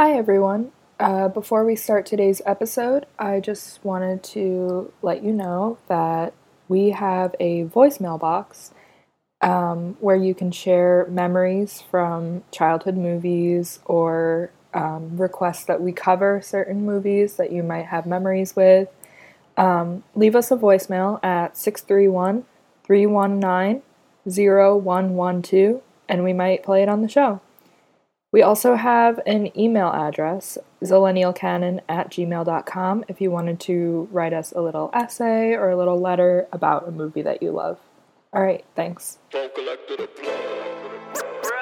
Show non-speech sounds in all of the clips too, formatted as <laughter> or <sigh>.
Hi, everyone. Uh, before we start today's episode, I just wanted to let you know that we have a voicemail box um, where you can share memories from childhood movies or um, requests that we cover certain movies that you might have memories with. Um, leave us a voicemail at 631 319 0112 and we might play it on the show. We also have an email address, zillennialcanon at gmail.com, if you wanted to write us a little essay or a little letter about a movie that you love. All right, thanks. Real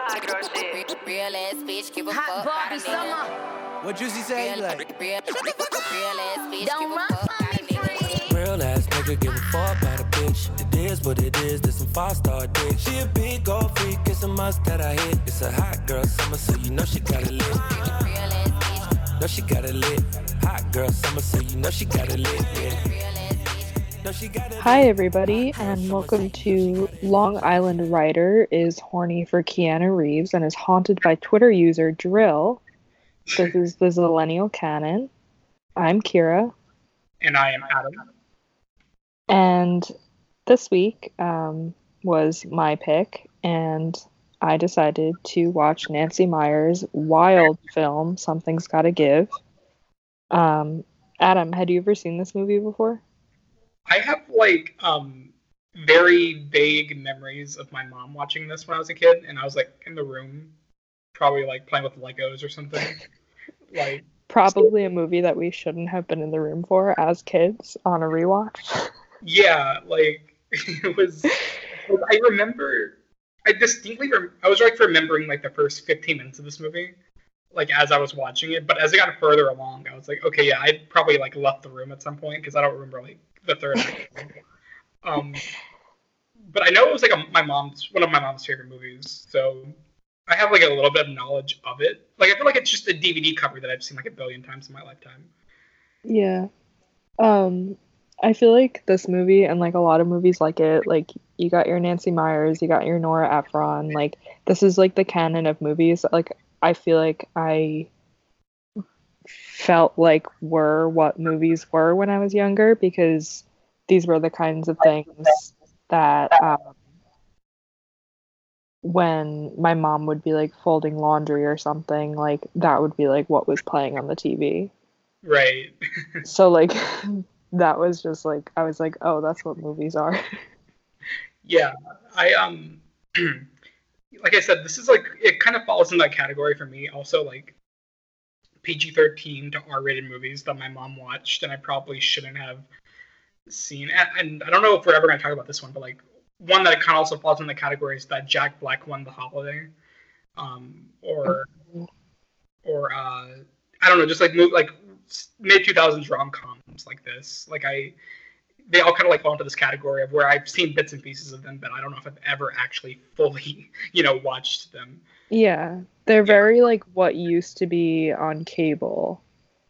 hot girl shit. Real ass bitch, give a Hot fuck. Barbie about a summer. What Juicy say? Real, like, real, real ass Don't run from me, nigga. real ass nigga, give a fuck about a bitch. It is what it is, this some five star dick. She a big old freak, it's a must that I hit. It's a hot girl summer, so you know she got it lit. Real ass bitch, Know she got it lit. Hot girl summer, so you know she got it lit. Yeah. real ass bitch. Know she got it Hi, everybody, and welcome to Long Island Writer is Horny for Keanu Reeves and is haunted by Twitter user dril. This is the Zillennial Canon. I'm Kyra, and I am Adam. and this week um, was my pick, and I decided to watch Nancy Meyer's wild film, Something's Gotta Give. Um, Adam, had you ever seen this movie before? I have like um very vague memories of my mom watching this when I was a kid, and I was like in the room, probably like playing with Legos or something. <laughs> like Probably a movie that we shouldn't have been in the room for as kids on a rewatch. yeah, like <laughs> it was. I remember. I distinctly. Rem- I was like remembering like the first 15 minutes of this movie, like as I was watching it. But as I got further along, I was like, okay, yeah, I probably like left the room at some point because I don't remember like the third <laughs> um, but I know it was like a, my mom's one of my mom's favorite movies, so I have like a little bit of knowledge of it. Like I feel like it's just a DVD cover that I've seen like a billion times in my lifetime. Yeah. Um I feel like this movie and like a lot of movies like it, like you got your Nancy Meyers, you got your Nora Ephron, like this is like the canon of movies that like I feel like I felt like were what movies were when I was younger because these were the kinds of things that um, when my mom would be like folding laundry or something, like that would be like what was playing on the TV. Right. <laughs> So like <laughs> that was just like I was like, oh, that's what movies are. <laughs> Yeah, I um, <clears throat> like I said, this is like it kind of falls in that category for me. Also, like PG thirteen to R rated movies that my mom watched, and I probably shouldn't have seen. And, I don't know if we're ever gonna talk about this one, but like one that kind of also falls in the category is that Jack Black won the holiday, um, or or uh, I don't know, just like move like mid two thousands rom coms like this. Like I they all kind of like fall into this category of where I've seen bits and pieces of them, but I don't know if I've ever actually fully, <laughs> you know, watched them. yeah. They're very like what used to be on cable.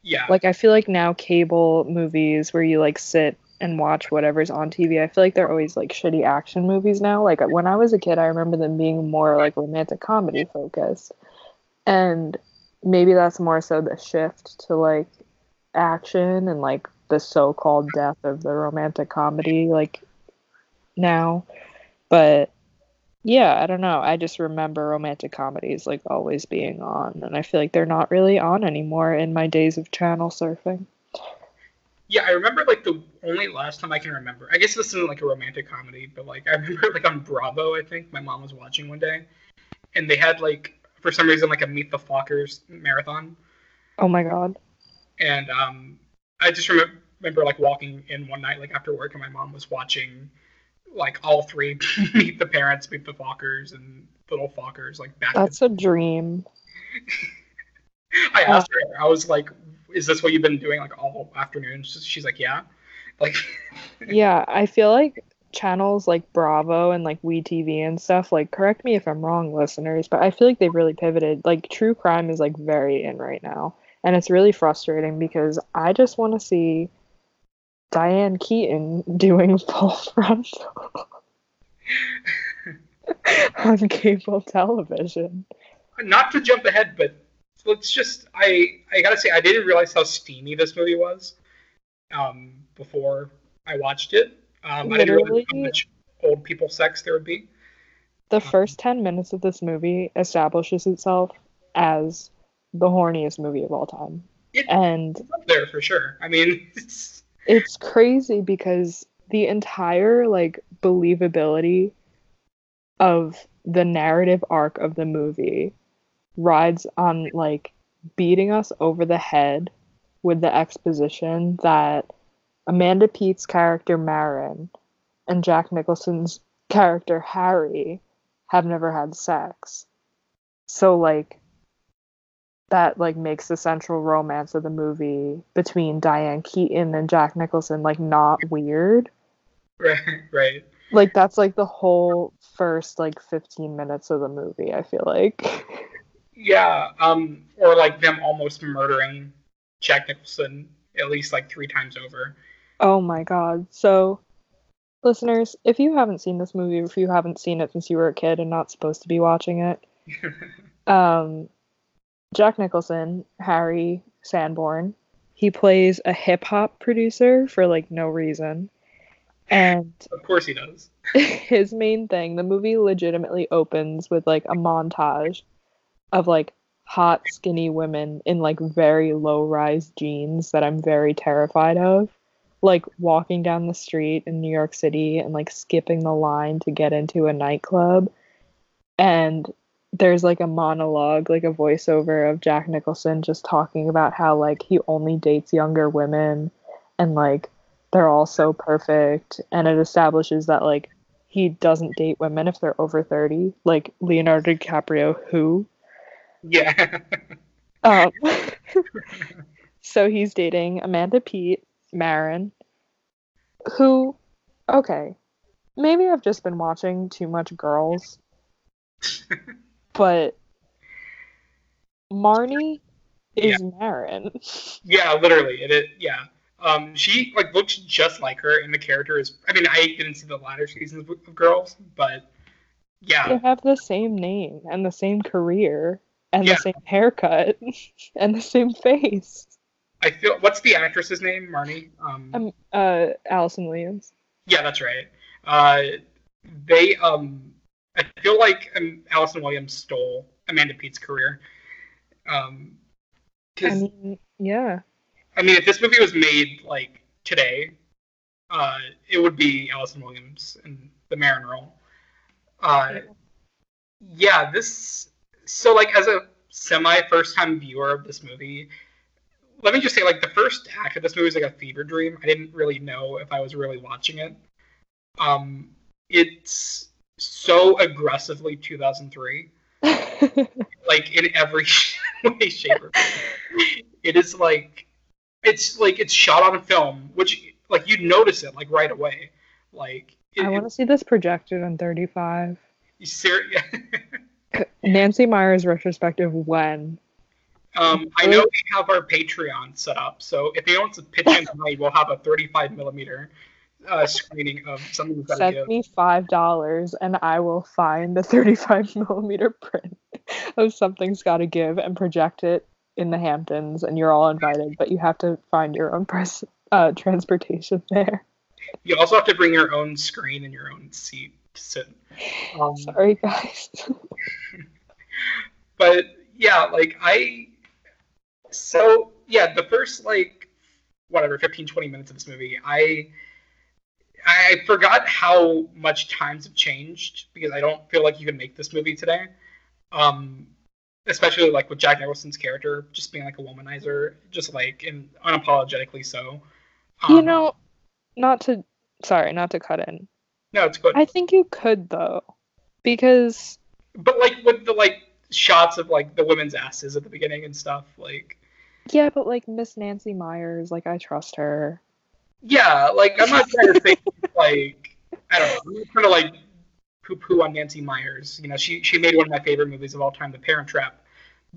Yeah, Like I feel like now cable movies where you like sit and watch whatever's on TV, I feel like they're always like shitty action movies now. Like when I was a kid, I remember them being more like romantic comedy focused. And maybe that's more so the shift to like action and like the so-called death of the romantic comedy like now. But yeah, I don't know. I just remember romantic comedies like always being on and I feel like they're not really on anymore in my days of channel surfing. yeah. I remember like the only last time I can remember. I guess this isn't like a romantic comedy, but like I <laughs> remember like on Bravo, I think my mom was watching one day, and they had like for some reason like a Meet the Fockers marathon, Oh my god. And um, I just remember remember like walking in one night like after work, and my mom was watching like all three <laughs> Meet the Parents, Meet the Fockers, and Little Fockers like back. That's a dream. <laughs> I asked her, I was like, is this what you've been doing like all afternoon? She's like, yeah. Like, <laughs> Yeah, I feel like channels like Bravo and like WeTV and stuff, like correct me if I'm wrong, listeners, but I feel like they've really pivoted. Like true crime is like very in right now. And it's really frustrating because I just want to see Diane Keaton <laughs> doing <laughs> full frontal <laughs> on cable television. not to jump ahead, but let's just I I gotta say I didn't realize how steamy this movie was um, before I watched it. Um, I didn't realize how much old people sex there would be. The first 10 minutes of this movie establishes itself as the horniest movie of all time. It- And It's up there for sure. I mean, <laughs> it's, it's crazy because the entire like believability of the narrative arc of the movie rides on like beating us over the head with the exposition that Amanda Peet's character Marin and Jack Nicholson's character Harry have never had sex. So like that like makes the central romance of the movie between Diane Keaton and Jack Nicholson like not weird. <laughs> right, right. Like that's like the whole first like 15 minutes of the movie, I feel like. Yeah, um, or like them almost murdering Jack Nicholson at least like three times over. Oh my god. So listeners, if you haven't seen this movie, if you haven't seen it since you were a kid and not supposed to be watching it, <laughs> um Jack Nicholson, Harry Sanborn, he plays a hip hop producer for like no reason. And <laughs> of course he does. <laughs> his main thing, the movie legitimately opens with like a montage of like hot skinny women in like very low rise jeans that I'm very terrified of. Like walking down the street in New York City and like skipping the line to get into a nightclub. And there's like a monologue, like a voiceover of Jack Nicholson just talking about how like he only dates younger women and like they're all so perfect. And it establishes that like he doesn't date women if they're over 30 like leonardo dicaprio who? Yeah. <laughs> um <laughs> so he's dating amanda peet marin who okay maybe i've just been watching too much girls <laughs> but marnie is marin <laughs> yeah, literally. It, it yeah. Um, she like looks just like her, and the character is. I mean, I didn't see the latter seasons of, of Girls, but yeah, they have the same name and the same career and Yeah. the same haircut <laughs> and the same face. I feel. What's the actress's name? Marnie. Um, Um, uh, Allison Williams. yeah, that's right. Uh, they um, I feel like um, Allison Williams stole Amanda Peet's career. Um, I mean, yeah. I mean, if this movie was made like today, uh, it would be Allison Williams in the Marin role. Uh, yeah, this. So, like, as a semi first time viewer of this movie, let me just say, like, the first act of this movie is like a fever dream. I didn't really know if I was really watching it. Um, it's so aggressively 2003 <laughs> like in every <laughs> way, shape, or form. It is like it's like it's shot on film, which like you'd notice it like right away. Like it, I want to see this projected on 35. you <laughs> Nancy Meyers retrospective when? um, I know we have our Patreon set up, so if anyone wants to pitch in tonight, we'll have a 35 millimeter uh, screening of something we've got to Send me five dollars and I will find the <laughs> 35 millimeter print of something's got to give and project it in the Hamptons, and you're all invited, but you have to find your own press uh, transportation <laughs> there. You also have to bring your own screen and your own seat to sit. Um, Sorry, guys. <laughs> but yeah, like I so yeah, the first like whatever 15 20 minutes of this movie, I I forgot how much times have changed because I don't feel like you can make this movie today. Um especially like with Jack Nicholson's character just being like a womanizer, just like and unapologetically so. you Um, know, not to sorry, not to cut in. no, it's good. I think you could though, because but like with the like shots of like the women's asses at the beginning and stuff, like yeah, but like Miss Nancy Meyers, like I trust her. Yeah, like I'm not trying to say <laughs> like I don't know. I'm not trying to like poo poo on Nancy Meyers. You know, she she made one of my favorite movies of all time, The Parent Trap.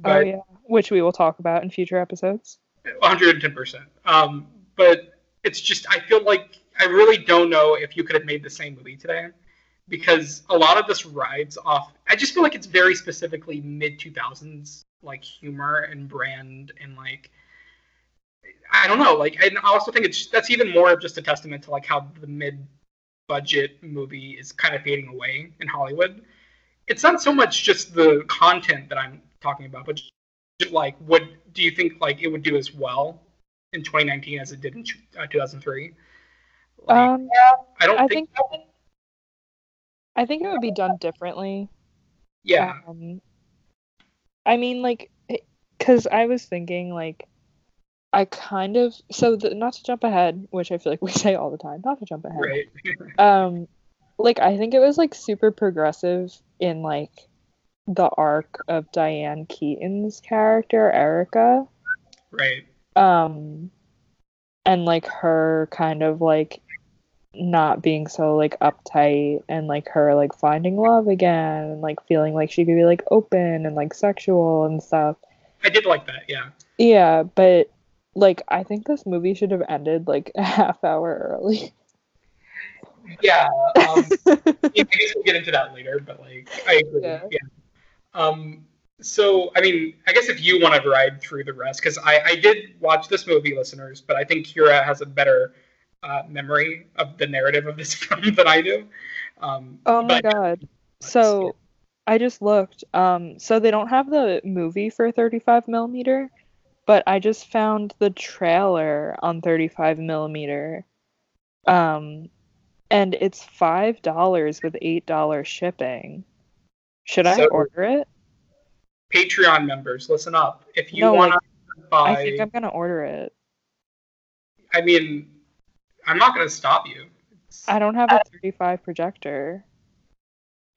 oh yeah, which we will talk about in future episodes. 110 percent. Um, but it's just I feel like I really don't know if you could have made the same movie today, because a lot of this rides off. I just feel like it's very specifically mid 2000s like humor and brand and like I don't know, like and I also think it's that's even more of just a testament to like how the mid budget movie is kind of fading away in Hollywood. It's not so much just the content that I'm talking about, but just, like what do you think like it would do as well in 2019 as it did in uh, 2003? Like, Um, I don't I think, think I think it would be done differently. yeah. Um, I mean, like, because I was thinking, like, I kind of so the, not to jump ahead, which I feel like we <laughs> say all the time, not to jump ahead. Right. <laughs> Um, like I think it was like super progressive in like the arc of Diane Keaton's character Erica. right. Um, and like her kind of like not being so like uptight and like her like finding love again and like feeling like she could be like open and like sexual and stuff. I did like that. Yeah. Yeah, but like I think this movie should have ended like <laughs> a half hour early. Yeah. Um, <laughs> I guess we'll get into that later, but like I agree. Yeah. Yeah. Um. So I mean, I guess if you want to ride through the rest, because I I did watch this movie, listeners, but I think Kyra has a better uh, memory of the narrative of this <laughs> film than I do. Um, Oh my but- god. So I just looked. Um, so they don't have the movie for 35 millimeter, but I just found the trailer on 35 millimeter. Um, and it's five dollars with eight dollars shipping. Should I order it? Patreon members, listen up. If you No, want to buy, I think I'm gonna order it. I mean, I'm not going to stop you. I don't have a 35 projector.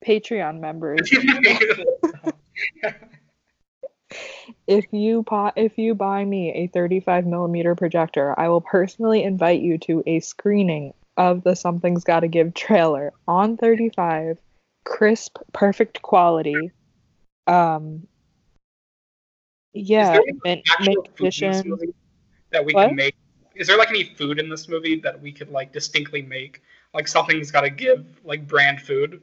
Patreon members, <laughs> if you buy if you buy me a 35 millimeter projector, I will personally invite you to a screening of the Something's Gotta Give trailer on 35, crisp, perfect quality. Um, yeah, mint, mint food in this condition. movie that we What? can make? Is there like any food in this movie that we could like distinctly make? Like something's got to give, like brand food.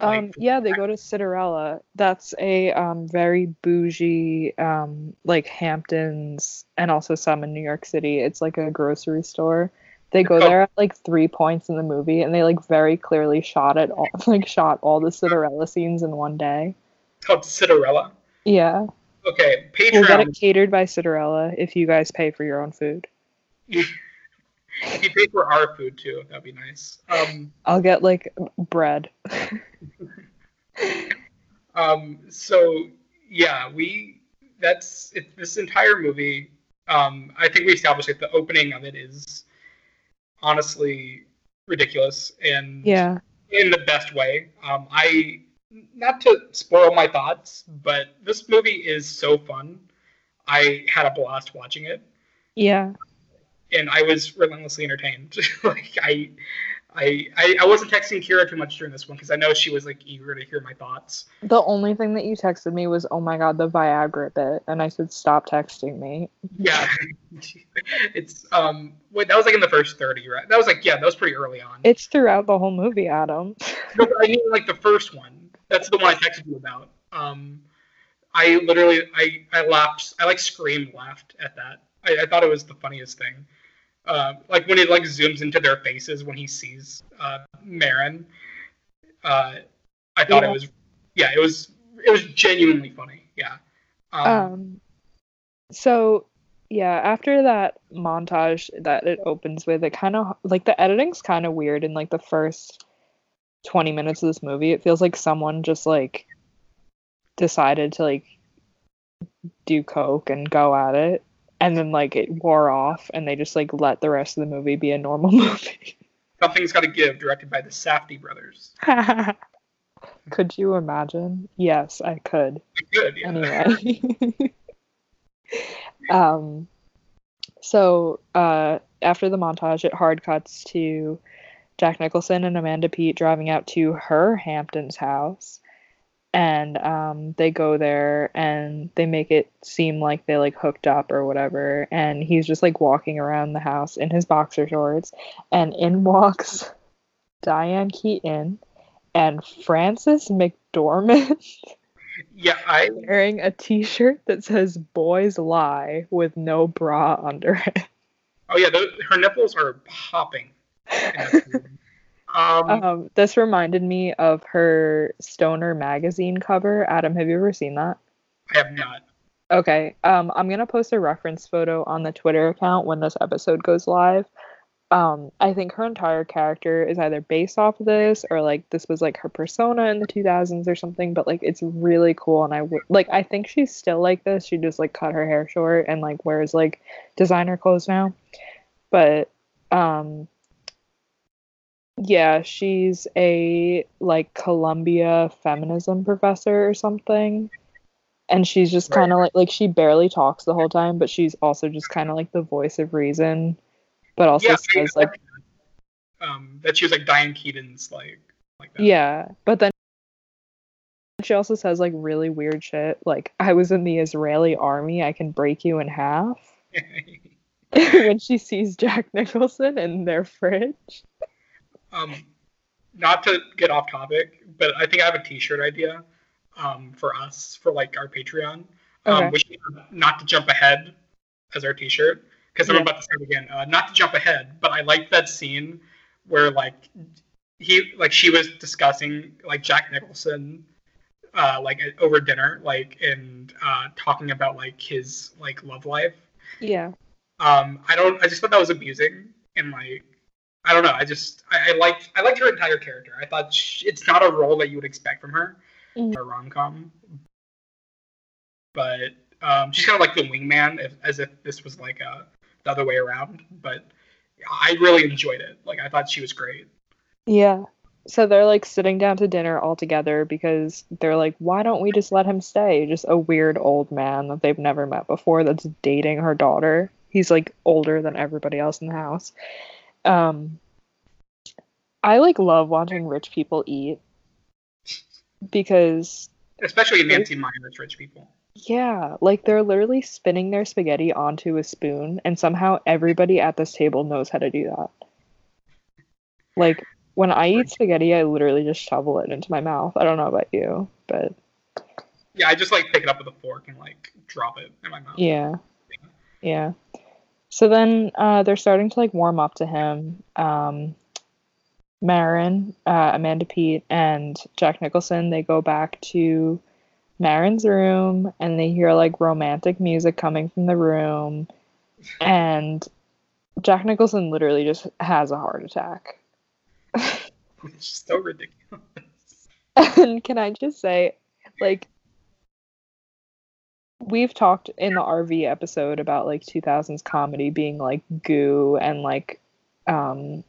Like, Um, yeah, they go to Citarella. That's a um very bougie um like Hamptons and also some in New York City. It's like a grocery store. They go Oh. there at like three points in the movie and they like very clearly shot it all <laughs> like shot all the Citarella scenes in one day. It's called Citarella. Yeah. Okay, Patreon. We'll get it catered by Citarella if you guys pay for your own food. <laughs> if you pay for our food too, that'd be nice. Um, I'll get like bread. <laughs> um, so yeah, we that's it, this entire movie. Um, I think we established that the opening of it is honestly ridiculous and Yeah. in the best way. Um, I not to spoil my thoughts, but this movie is so fun. I had a blast watching it, Yeah. And I was relentlessly entertained. <laughs> like I, I, I, I wasn't texting Kyra too much during this one because I know she was like eager to hear my thoughts. The only thing that you texted me was, "Oh my god, the Viagra bit," and I said, "Stop texting me." Yeah, <laughs> it's um, wait, that was like in the first thirty, right? That was like yeah, that was pretty early on. It's throughout the whole movie, Adam. No, I mean like the first one. That's the one I texted you about. Um, I literally I I laughed. I like screamed laughed at that. I, I thought it was the funniest thing. Uh, like when it like zooms into their faces when he sees uh, Marin. Uh, I thought Yeah. it was yeah, it was it was genuinely funny. Yeah. Um, Um, so yeah, after that montage that it opens with, it kind of like the editing's kind of weird in like the first 20 minutes of this movie. It feels like someone just like decided to like do coke and go at it and then like it wore off and they just like let the rest of the movie be a normal <laughs> movie. Something's got to give, directed by the Safdie brothers. <laughs> could you imagine? Yes, I could. Good. Yeah. anyway <laughs> um so uh after the montage it hard cuts to jack nicholson and amanda Peet driving out to her hampton's house and um they go there and they make it seem like they like hooked up or whatever and he's just like walking around the house in his boxer shorts and in <laughs> walks diane keaton and frances mcdormand Yeah, I <laughs> wearing a t-shirt that says "Boys Lie" with no bra under it. oh yeah, those, her nipples are popping. <laughs> in that movie. um, Um, this reminded me of her Stoner magazine cover. Adam, have you ever seen that? I have not. Okay. Um, I'm gonna post a reference photo on the Twitter account when this episode goes live. Um, I think her entire character is either based off of this or like this was like her persona in the 2000s or something. But like it's really cool, and I w- like I think she's still like this. She just like cut her hair short and like wears like designer clothes now. But um, yeah, she's a like Columbia feminism professor or something. And she's just kind of like like she barely talks the whole time but she's also just kind of like the voice of reason but also yeah, says like like um, that she was like Diane Keaton's like like that. yeah but then she also says like really weird shit like i was in the israeli army i can break you in half. <laughs> <laughs> When she sees jack nicholson in their fridge um, not to get off topic, but I think I have a T-shirt idea um, for us for like our Patreon. Um, Okay. we should have not to jump ahead as our T-shirt because I'm about to start again. Uh, not to jump ahead, but I liked that scene where like he like she was discussing like Jack Nicholson. Uh, like over dinner, like and uh, talking about like his like love life, yeah um i don't i just thought that was amusing and like i don't know. I just i, I liked i liked her entire character. I thought sh it's not a role that you would expect from her. Mhm. a rom-com. But um she's kind of like the wingman if, as if this was like uh the other way around. But i really enjoyed it. Like i thought she was great. Yeah. So they're like sitting down to dinner all together because they're like why don't we just let him stay? Just a weird old man that they've never met before that's dating her daughter. He's like older than everybody else in the house um i like love watching rich people eat because especially in nancy meyer's rich people. Yeah like they're literally spinning their spaghetti onto a spoon and somehow everybody at this table knows how to do that. Like when i eat spaghetti i literally just shovel it into my mouth. I don't know about you but yeah i just like pick it up with a fork and like drop it in my mouth. Yeah. Yeah. So then uh, they're starting to like warm up to him. Um, Marin, uh, Amanda Peet, and Jack Nicholson, they go back to Marin's room and they hear like romantic music coming from the room. And Jack Nicholson literally just has a heart attack. <laughs> it's so ridiculous <laughs> And can I just say, like, we've talked in the RV episode about like 2000s comedy being like goo and like, um,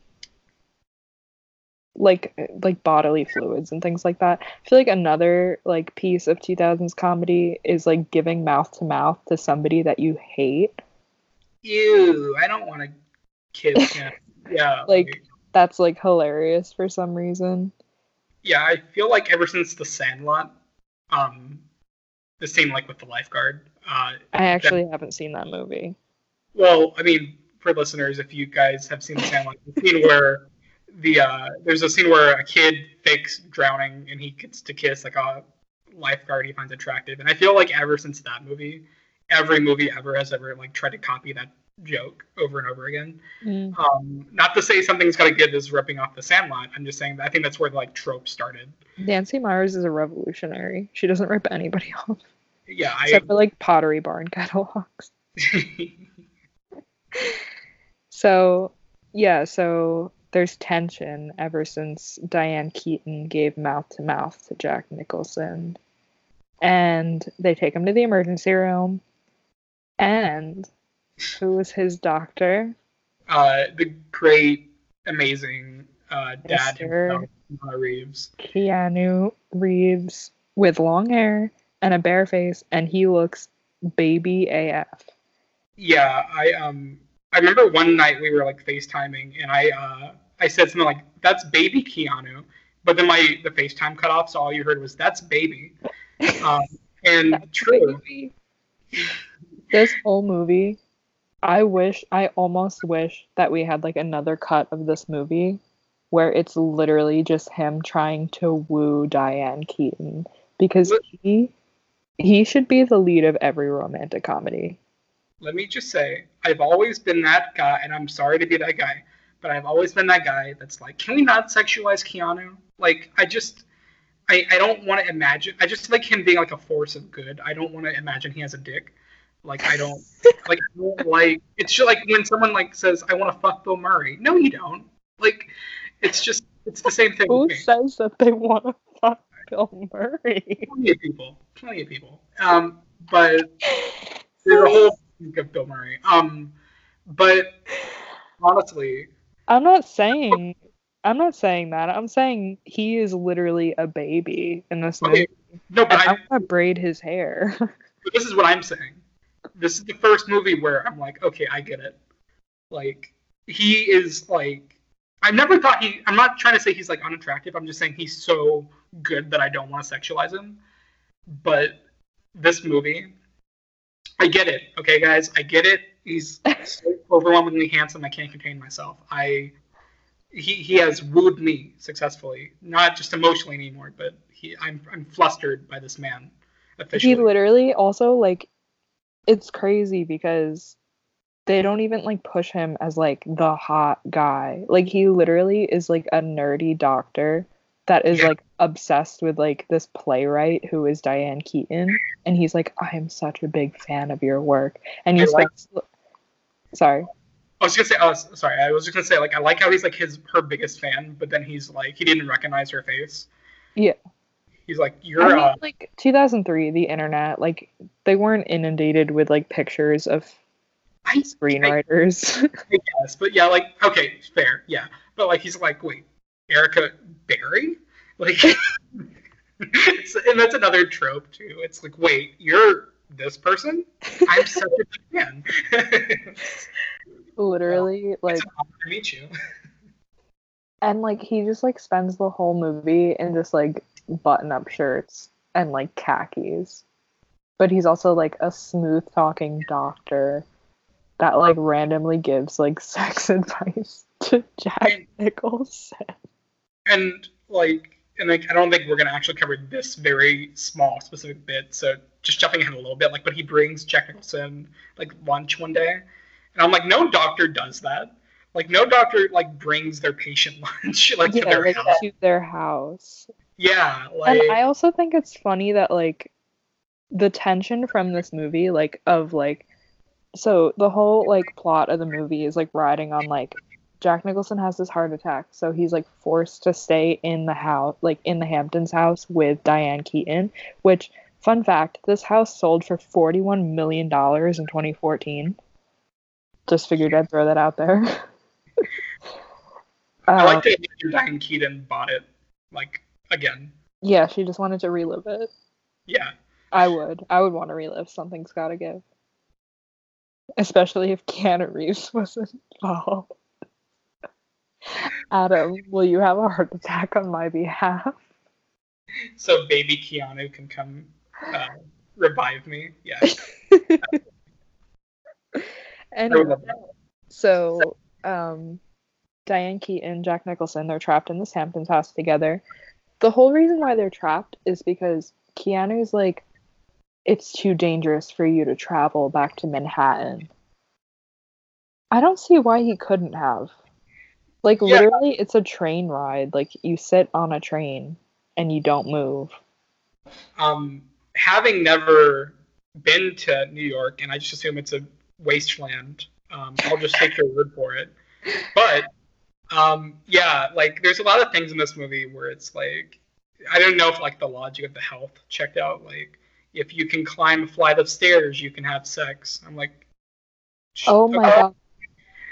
like like bodily fluids and things like that. I feel like another like piece of 2000s comedy is like giving mouth to mouth to somebody that you hate. ew i don't want to kiss <laughs> him yeah Like- That's like hilarious for some reason. yeah, I feel like ever since the Sandlot, um, the scene like with the lifeguard. Uh, I actually haven't seen that movie. well, I mean, for listeners, if you guys have seen the Sandlot, the scene where the uh, there's a scene where a kid fakes drowning and he gets to kiss like a lifeguard he finds attractive, and I feel like ever since that movie, every movie ever has ever like tried to copy that joke over and over again. Mm. Um, not to say something's got to give is ripping off the Sandlot. I'm just saying that I think that's where the like trope started. Nancy Meyers is a revolutionary. She doesn't rip anybody <laughs> off. Yeah, I except for like Pottery Barn <laughs> catalogs. <laughs> So, yeah, so there's tension ever since Diane Keaton gave mouth to mouth to Jack Nicholson. And they take him to the emergency room. And who was his doctor? uh, the great, amazing uh, dad himself, Keanu Reeves. Keanu Reeves with long hair and a bare face, and he looks baby AF. Yeah, I um, I remember one night we were like FaceTiming, and I uh, I said something like, "That's baby Keanu," but then my the FaceTime cut off, so all you heard was, "That's baby." <laughs> Um, and true. Baby. this whole movie, I wish, I almost wish that we had like another cut of this movie where it's literally just him trying to woo Diane Keaton because What- he He should be the lead of every romantic comedy. Let me just say, I've always been that guy, and I'm sorry to be that guy, but I've always been that guy that's like, can we not sexualize Keanu? Like, I just, I, I don't want to imagine. I just like him being like a force of good. I don't want to imagine he has a dick. Like, I don't, like, I don't like. It's just like when someone like says, I want to fuck Bill Murray. No, you don't. Like, it's just, it's the same thing. Who says that they want to fuck Bill Murray? Plenty of people. Plenty of people. Um, but there's a whole thing of Bill Murray. Um, but honestly, I'm not saying I'm not saying that. I'm saying he is literally a baby in this movie. no, but I, I want to braid his hair. <laughs> But this is what I'm saying. This is the first movie where I'm like, okay, I get it. Like, he is like, I never thought he. I'm not trying to say he's like unattractive. I'm just saying he's so good that I don't want to sexualize him. But this movie, I get it. Okay, guys, I get it. He's <laughs> so overwhelmingly handsome. I can't contain myself. I. He, he has wooed me successfully, not just emotionally anymore, but he I'm I'm flustered by this man. Officially. he literally also like it's crazy because they don't even like push him as like the hot guy. Like he literally is like a nerdy doctor that is like obsessed with like this playwright who is Diane Keaton and he's like I am such a big fan of your work and he's like- sorry I was gonna say, uh, I was sorry. I was just gonna say, like, I like how he's like his her biggest fan, but then he's like, he didn't recognize her face. Yeah. He's like, you're. I mean, uh, like 2003 the internet like they weren't inundated with like pictures of I, screenwriters I <laughs> guess, but yeah, like, okay, fair, yeah, but like, he's like, wait, Erica Barry, like, <laughs> and that's another trope too. It's like, wait, you're this person? I'm <laughs> such a big fan. literally like it's an honor to meet you. And like he just like spends the whole movie in just like button up shirts and like khakis. But he's also like a smooth talking doctor that like randomly gives like <laughs> sex advice to Jack Nicholson. and like and like I don't think we're gonna actually cover this very small specific bit. So just jumping ahead a little bit, like but he brings Jack Nicholson like lunch one day, and I'm like, no doctor does that. Like no doctor like brings their patient <laughs> lunch like to their like house. to their house. Yeah, like And I also think it's funny that like the tension from this movie, like of like so the whole like plot of the movie is like riding on like Jack Nicholson has this heart attack, so he's like forced to stay in the house like in the Hamptons house with Diane Keaton, which fun fact, this house sold for forty one million dollars in twenty fourteen. Just figured I'd throw that out there. <laughs> I Um, like that Diane Keaton bought it. Like again, yeah, she just wanted to relive it. yeah. I would. I would want to relive. Something's got to give. Especially if Keanu Reeves <laughs> was involved. Adam, will you have a heart attack on my behalf? So baby Keanu can come uh, revive me. Yeah, <laughs> Anyway, so um, Diane Keaton, Jack Nicholson, they're trapped in this Hamptons house together. The whole reason why they're trapped is because Keanu's like, it's too dangerous for you to travel back to Manhattan. I don't see why he couldn't have. Like, Yeah. literally, it's a train ride. Like, you sit on a train and you don't move. um, having never been to New York, and I just assume it's a wasteland, um, I'll just take your word for it. But um, yeah, like there's a lot of things in this movie where it's like I don't know if like the logic of the health checked out. Like if you can climb a flight of stairs, you can have sex. I'm like, Oh my okay. god.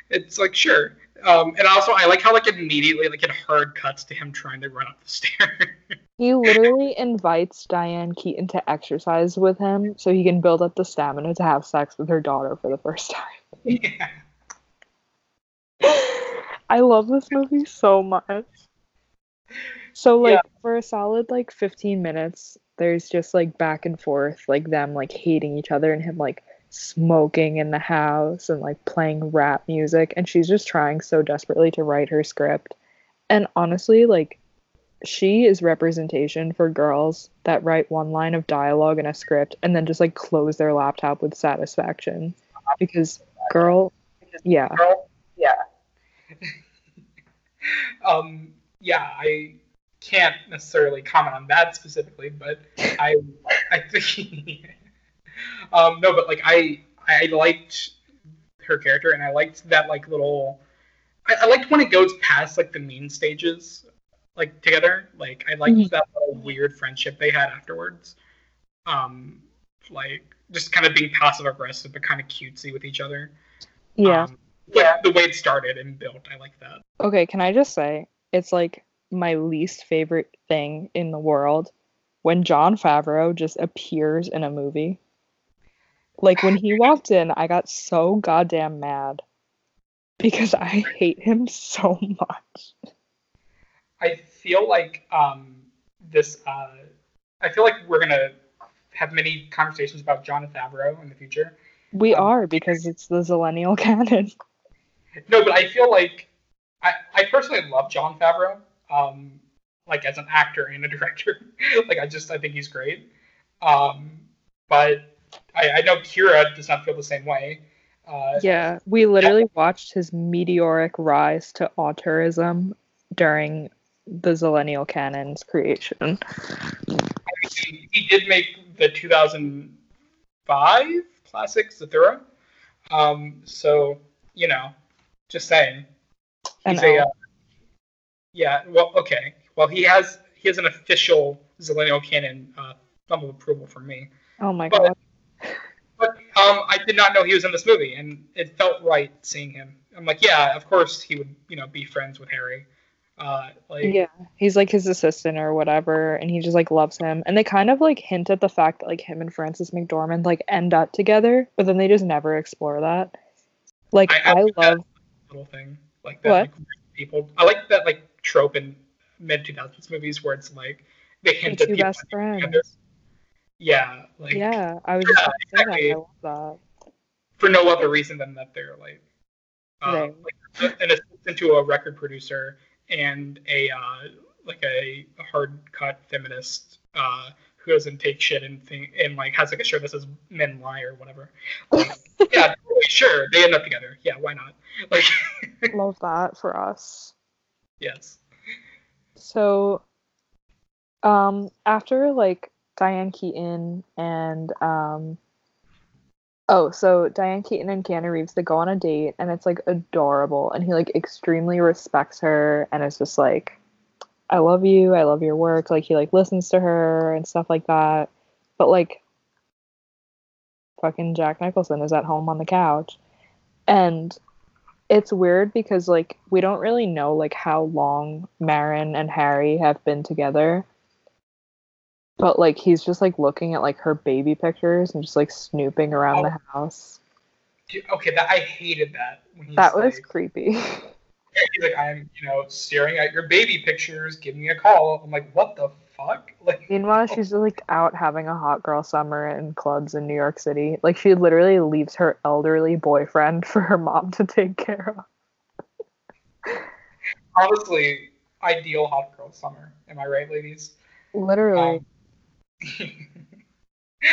It's like sure. Um, and also, I like how like immediately like it hard cuts to him trying to run up the <laughs> stairs. He literally invites Diane Keaton to exercise with him so he can build up the stamina to have sex with her daughter for the first time. <laughs> yeah. I love this movie so much. So like for a solid like 15 minutes, there's just like back and forth, like them like hating each other and him like smoking in the house and like playing rap music and she's just trying so desperately to write her script. And honestly, like she is representation for girls that write one line of dialogue in a script and then just like close their laptop with satisfaction. Because girl, yeah. Girl, yeah. <laughs> um, yeah, I can't necessarily comment on that specifically, but I, I think, <laughs> um, no, but like I, I liked her character, and I liked that like little, I, I liked when it goes past like the mean stages, like together. Like I liked Mhm. that little weird friendship they had afterwards. Um, like just kind of being passive aggressive, but kind of cutesy with each other. Yeah. Um, like the way it started and built, I like that. Okay, can I just say it's like my least favorite thing in the world when Jon Favreau just appears in a movie. Like when he walked in, I got so goddamn mad because I hate him so much. I feel like um, this. Uh, I feel like we're gonna have many conversations about Jon Favreau in the future. We Um, are because it's the Zillennial <laughs> canon. No, but I feel like I, I personally love Jon Favreau. Um, like as an actor and a <laughs> director, like I just I think he's great. Um, but I, I know Kyra does not feel the same way. Uh, Yeah, we literally watched his meteoric rise to auteurism during the Zillennial canon's creation. he, he did make the 2005 classic Zathura. Um, so you know, just saying. He's a uh, yeah. Well, okay. Well, he has he has an official Zillennial canon uh, thumb of approval from me. Oh my but- god. But um, I did not know he was in this movie, and it felt right seeing him. I'm like, yeah, of course he would, you know, be friends with Harry. Uh, like, Yeah, he's like his assistant or whatever, and he just like loves him. And they kind of like hint at the fact that like him and Frances McDormand like end up together, but then they just never explore that. Like I- I I, love little thing like that. Like, people, I like that like trope in mid 2000s movies where it's like they the hint at two people friends. Yeah, like Yeah, I was just Yeah, about to say that. exactly. I love for no other reason than that they're like, Right. like an assistant to a record producer and a uh, like a, a hard cut feminist uh, who doesn't take shit and think and like has like a shirt that says "men lie" or whatever. Like, <laughs> yeah, totally, sure, they end up together. Yeah, why not? Like. <laughs> Love that for us. yes. So, um, after like Diane Keaton and um, oh, so Diane Keaton and Keanu Reeves they go on a date and it's like adorable, and he like extremely respects her, and it's just like, I love you, I love your work. Like he like listens to her and stuff like that, but like, fucking Jack Nicholson is at home on the couch, and it's weird because like we don't really know like how long Marin and Harry have been together. But like he's just like looking at like her baby pictures and just like snooping around the house. Dude, Okay, that I hated that when That was like, creepy. <laughs> he's <laughs> like, I'm, you know, staring at your baby pictures. Give me a call. I'm like, what the fuck? <laughs> Like, Meanwhile, she's like out having a hot girl summer in clubs in New York City. Like she literally leaves her elderly boyfriend <laughs> for her mom to take care of. honestly, ideal hot girl summer. Am I right, ladies? Literally. Um,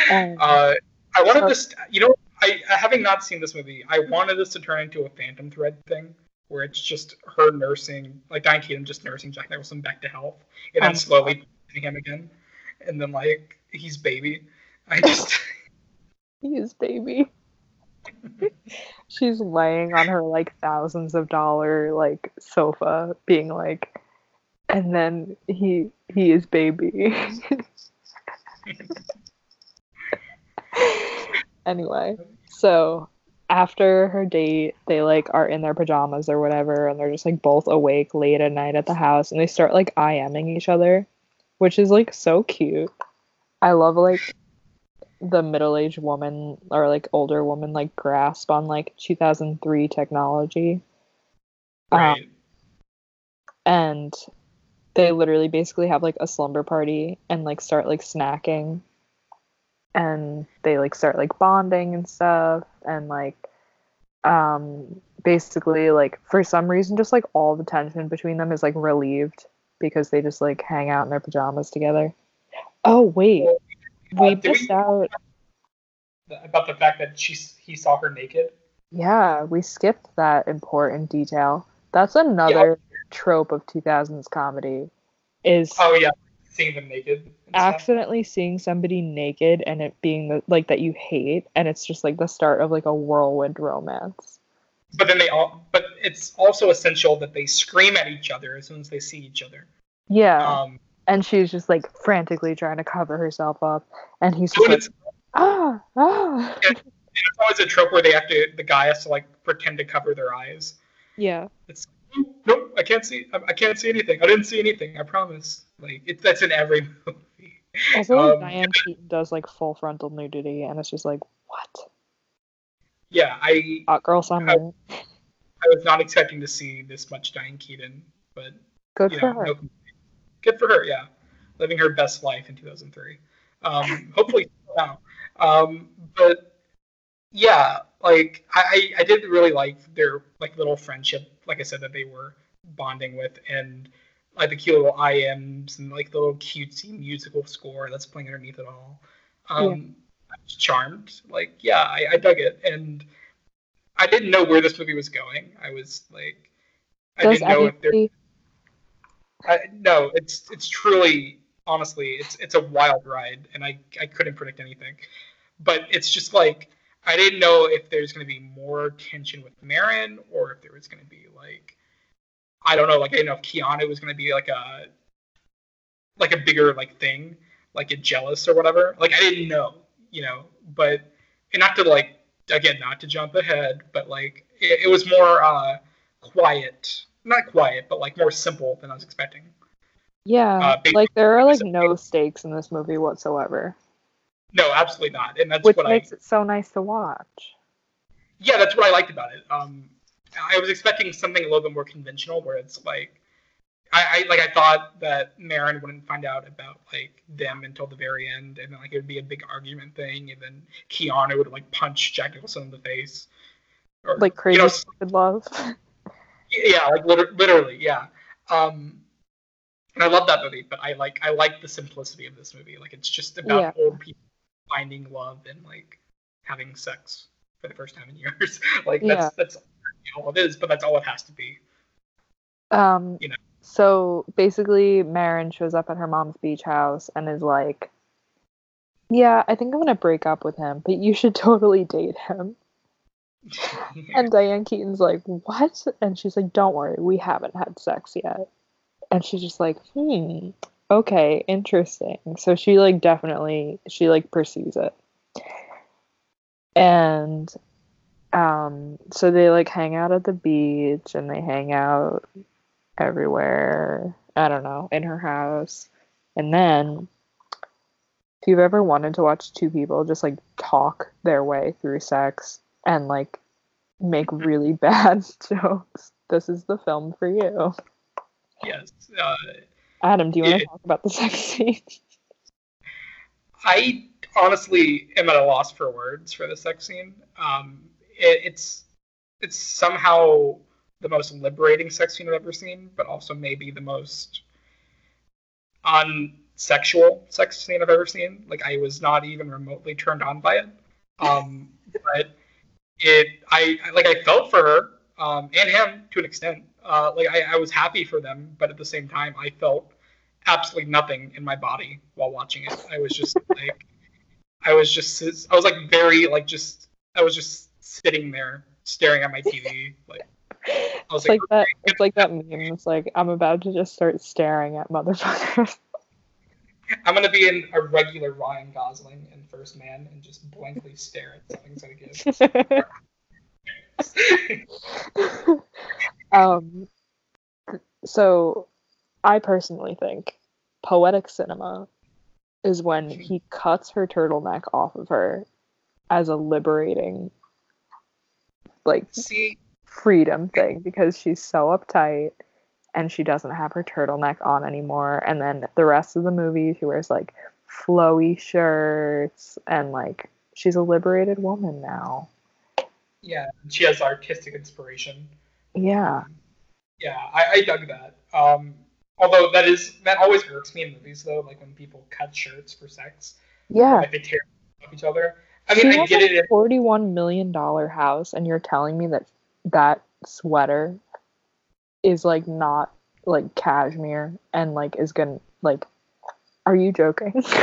And- uh, I wanted So- this. You know, I having not seen this movie, I wanted this to turn into a Phantom Thread thing, where it's just her nursing, like Diane Keaton just nursing Jack Nicholson back to health, and then Um, slowly poisoning him again, and then like he's baby. I just <laughs> <laughs> His baby. She's laying on her like thousands of dollar like sofa, being like, and then he he is baby. <laughs> anyway, so after her date, they like are in their pajamas or whatever, and they're just like both awake late at night at the house, and they start like IMing each other, which is like so cute. I love like the middle-aged woman or like older woman like grasp on like 2003 technology. Um, and they literally basically have like a slumber party and like start like snacking and they like start like bonding and stuff and like um basically like for some reason just like all the tension between them is like relieved because they just like hang out in their pajamas together. Oh wait, we Uh, missed out. about the fact that she he saw her naked. Yeah, we skipped that important detail. That's another trope of 2000s comedy is Oh yeah, seeing them naked. and stuff. accidentally seeing somebody naked and it being the, like that you hate and it's just like the start of like a whirlwind romance. But then they all. But it's also essential that they scream at each other as soon as they see each other. Yeah. Um, and she's just like frantically trying to cover herself up and he's just like it's, ah ah <laughs> it's always a trope where they have to. The guy has to like pretend to cover their eyes. yeah It's nope. I can't see. I, I can't see anything. I didn't see anything. I promise. Like it, that's in every <laughs> movie. also Um, diane keaton does like full frontal nudity and it's just like what Yeah, I hot girl summer I was not expecting to see this much Diane Keaton, but good for know, her no good for her. Yeah, living her best life in 2003. Um, hopefully now. Um, but yeah, like I, I did really like their like little friendship. Like I said, that they were bonding with, and like the cute little IMs and like the little cutesy musical score that's playing underneath it all. Um, I was charmed. Like yeah, I, I dug it, and I didn't know where this movie was going. I was like, I does didn't know if there. I, no, it's it's truly, honestly, it's it's a wild ride, and I I couldn't predict anything. But it's just like I didn't know if there's going to be more tension with Marin, or if there was going to be like, I don't know, like I didn't know if Keanu was going to be like a like a bigger like thing, like a jealous or whatever. Like I didn't know, you know. But and not to like again, not to jump ahead, but like it, it was more uh quiet not quiet, but like more simple than I was expecting. yeah uh, like there are like no <laughs> stakes in this movie whatsoever No, absolutely not. And that's which what makes I it so nice to watch yeah, that's what I liked about it. Um, I was expecting something a little bit more conventional, where it's like I, I like I thought that Marin wouldn't find out about like them until the very end, and then like it would be a big argument thing, and then Keanu would like punch Jack Nicholson in the face, or like crazy you know, stupid love <laughs> yeah, like liter- literally, yeah. Um, and I love that movie, but I like I like the simplicity of this movie. Like it's just about old people finding love and like having sex for the first time in years. <laughs> like that's Yeah. that's all it is, but that's all it has to be. Um, You know. so basically, Marin shows up at her mom's beach house and is like, "Yeah, I think I'm gonna break up with him, but you should <laughs> totally date him." <laughs> And Diane Keaton's like, "What?" And she's like, "Don't worry, we haven't had sex yet." And she's just like, "Hmm, okay, interesting." So she like definitely she like pursues it. And um so they like hang out at the beach and they hang out everywhere. I don't know, in her house. And then if you've ever wanted to watch two people just like talk their way through sex and like make really <laughs> bad <laughs> jokes, this is the film for you. yes, uh, Adam, do you want to talk about the sex scene? <laughs> I honestly am at a loss for words for the sex scene. Um, it, it's it's somehow the most liberating sex scene I've ever seen, but also maybe the most unsexual sex scene I've ever seen. Like I was not even remotely turned on by it. Um, <laughs> but it, I I- like I felt for her um, and him to an extent. Uh, like I, I was happy for them, but at the same time, I felt absolutely nothing in my body while watching it. I was just <laughs> like, I was just, I was like very like just, I was just sitting there staring at my TV. <laughs> Like I was It's like that okay. it's like that meme. It's like I'm about to just start staring at motherfuckers. <laughs> I'm gonna be in a regular Ryan Gosling in First Man and just blankly stare at something's gonna give. Um so I personally think poetic cinema is when he cuts her turtleneck off of her as a liberating like See, freedom thing because she's so uptight and she doesn't have her turtleneck on anymore. And then the rest of the movie she wears like flowy shirts and like she's a liberated woman now. Yeah, she has artistic inspiration. Yeah Yeah, I, I dug that. Um, Although that is that always irks me in movies though, like when people cut shirts for sex, Yeah. like they tear up each other. I she mean, I get a it. forty-one million dollar house, and you're telling me that that sweater is like not like cashmere and like is gonna like. Are you joking? <laughs>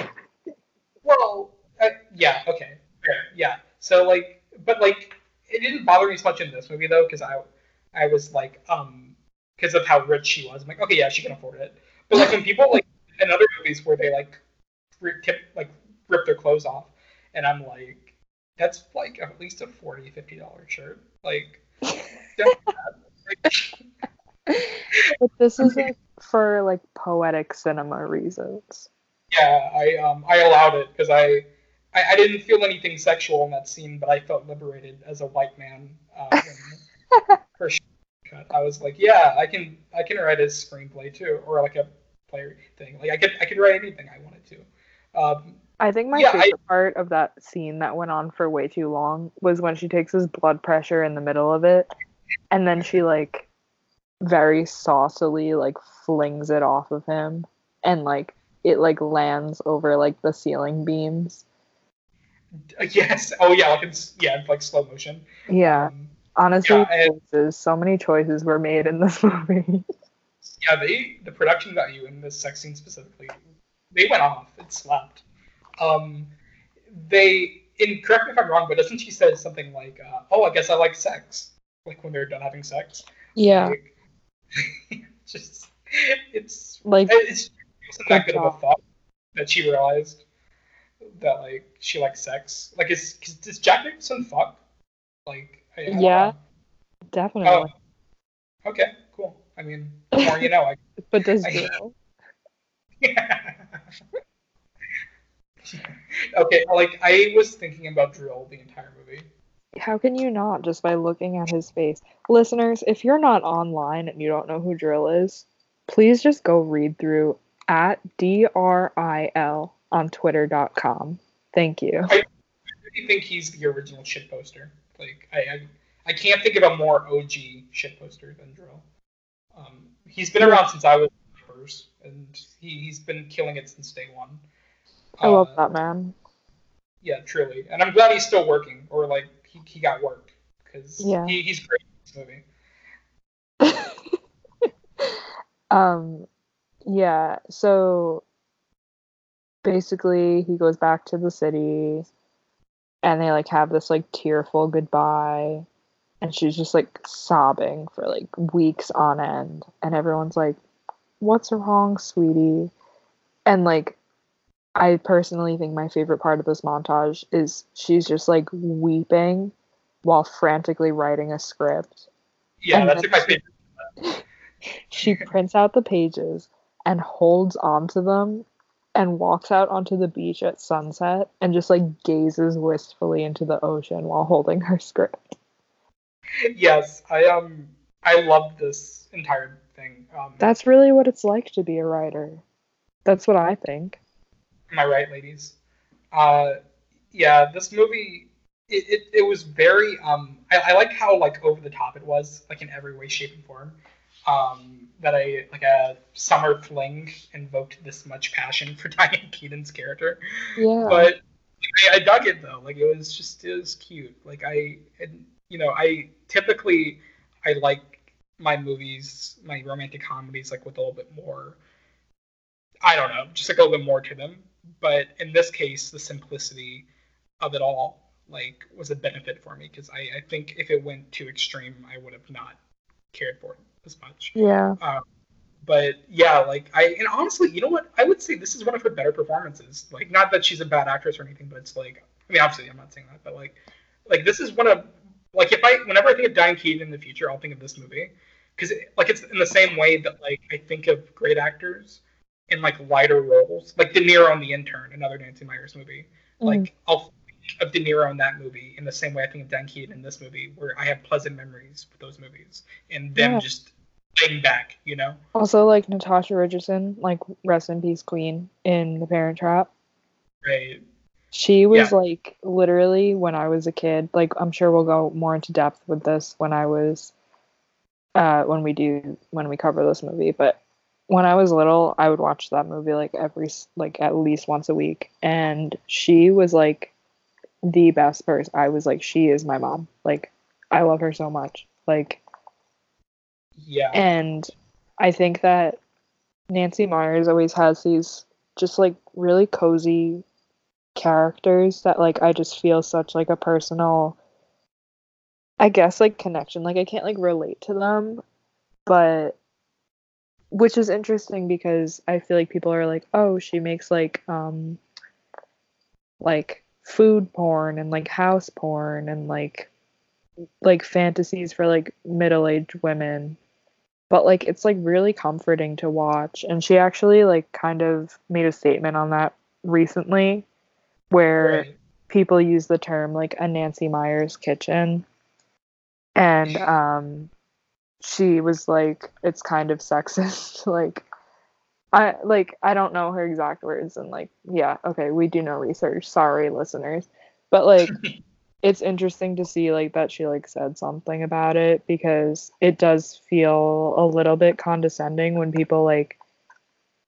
Well, uh, yeah, okay, fair, yeah. So like, but like, it didn't bother me as much in this movie though, because I, I was like, um, because of how rich she was. I'm like, okay, yeah, she can afford it. But like when people like in other movies where they like, rip, tip, like rip their clothes off, and I'm like, that's like at least a 40 50 dollar shirt. Like, that's bad. Like, <laughs> but this is like for like poetic cinema reasons. yeah, I um I allowed it because I, I I didn't feel anything sexual in that scene, but I felt liberated as a white man. Uh, when her sh- cut. I was like, yeah, I can I can write a screenplay too, or like a play thing. Like I could I could write anything I wanted to. Um, I think my Yeah, I- favorite part of that scene that went on for way too long was when she takes his blood pressure in the middle of it, and then she like very saucily like flings it off of him, and like it like lands over like the ceiling beams. yes. Oh yeah. Like it's yeah, it's like slow motion. Yeah, Um, honestly, yeah, and- choices, so many choices were made in this <laughs> movie. yeah, they the production value in this sex scene specifically, they went off. It slapped. Um, they in correct me if I'm wrong, but doesn't she say something like, uh, "Oh, I guess I like sex," like when they're done having sex? yeah, Like, <laughs> just it's like it's wasn't that Good good of a thought that she realized that like she likes sex. Like, is cause does Jack Nicholson fuck? Like, I, I Yeah. definitely. Oh, okay, cool. I mean, the more you know. I <laughs> But does I- Jill? <laughs> okay, like I was thinking about dril the entire movie. How can you not just by looking at his face? Listeners, if you're not online and you don't know who dril is, please just go read through at DRIL on twitter.com. Thank you. I really think he's the original shit poster. Like I, I, I can't think of a more OG shit poster than dril. Um, he's been around since I was first, and he, he's been killing it since day one. I love Uh, that man. Yeah, truly, and I'm glad he's still working, or like he, he got work because Yeah. he, he's great in this movie. <laughs> um yeah, so basically he goes back to the city and they like have this like tearful goodbye and she's just like sobbing for like weeks on end and everyone's like what's wrong sweetie and like i personally think my favorite part of this montage is she's just like weeping while frantically writing a script Yeah, And that's like my favorite. <laughs> she prints out the pages and holds onto them and walks out onto the beach at sunset and just like gazes wistfully into the ocean while holding her script. Yes, I um I love this entire thing. Um, That's really what it's like to be a writer. That's what I think. Am I right, ladies? Uh, yeah, this movie, it, it, it was very, um, I, I like how, like, over the top it was, like, in every way, shape, and form. Um, that I like, a summer fling invoked this much passion for <laughs> Diane Keaton's character. Yeah. But I, I dug it, though. Like, it was just, it was cute. Like, I, and, you know, I typically, I like my movies, my romantic comedies, like, with a little bit more, I don't know, just like a little bit more to them. But in this case, the simplicity of it all like was a benefit for me because I, I think if it went too extreme, I would have not cared for it as much. yeah. Um, but yeah, like I and honestly, you know what? I would say this is one of her better performances. Like not that she's a bad actress or anything, but it's like I mean, obviously, I'm not saying that, but like like this is one of like if I whenever I think of Diane Keaton in the future, I'll think of this movie because like it's in the same way that like I think of great actors in like lighter roles, like De Niro in The Intern, another Nancy Meyers movie. Like mm-hmm. I'll think of De Niro in that movie in the same way I think of Diane Keaton in this movie, where I have pleasant memories with those movies and them Yeah. just laying back, you know. Also, like Natasha Richardson, like rest in peace, Queen in The Parent Trap. Right. She was Yeah. like literally when I was a kid. Like I'm sure we'll go more into depth with this when I was, uh, when we do when we cover this movie. But when I was little, I would watch that movie like every like at least once a week, and she was like the best person. I was like, she is my mom. Like, I love her so much. Like, Yeah. and I think that Nancy Meyers always has these just like really cozy characters that like I just feel such like a personal I guess like connection. Like I can't like relate to them, but which is interesting because I feel like people are like, "Oh, she makes like um like food porn and like house porn and like like fantasies for like middle-aged women." But like it's like really comforting to watch and she actually like kind of made a statement on that recently where Right. people use the term like a Nancy Meyers kitchen. And um she was like it's kind of sexist <laughs> like I like I don't know her exact words and like yeah, okay, we do no research. Sorry listeners. But like <laughs> it's interesting to see like that she like said something about it because it does feel a little bit condescending when people like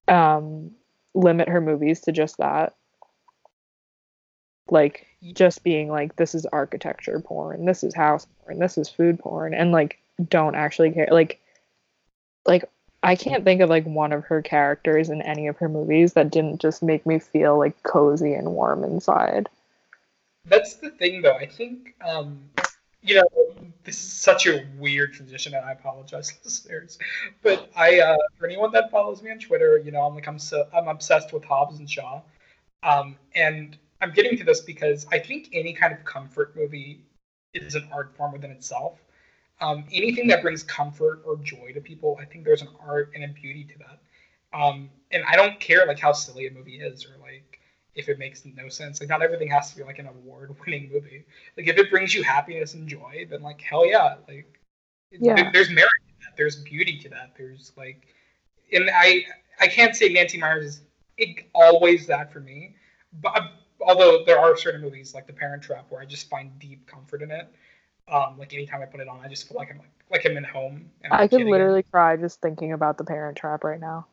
um limit her movies to just that like just being like this is architecture porn this is house porn this is food porn and like don't actually care like like i can't think of like one of her characters in any of her movies that didn't just make me feel like cozy and warm inside That's the thing, though. I think, um, you know, this is such a weird transition, and I apologize, listeners. But I, uh, for anyone that follows me on Twitter, you know, I'm like I'm so I'm obsessed with Hobbs and Shaw, um, and I'm getting to this because I think any kind of comfort movie is an art form within itself. Um, anything that brings comfort or joy to people, I think there's an art and a beauty to that. Um, and I don't care like how silly a movie is or like if it makes no sense. Like not everything has to be like an award-winning movie. Like if it brings you happiness and joy, then like hell yeah, like Yeah. there- there's merit in that. There's beauty to that. There's like, and I I can't say Nancy Meyers is it, always that for me, but although there are certain movies like The Parent Trap where I just find deep comfort in it. Um, like anytime I put it on, I just feel like I'm like like I'm in home. And I'm i a could again. literally cry just thinking about the parent trap right now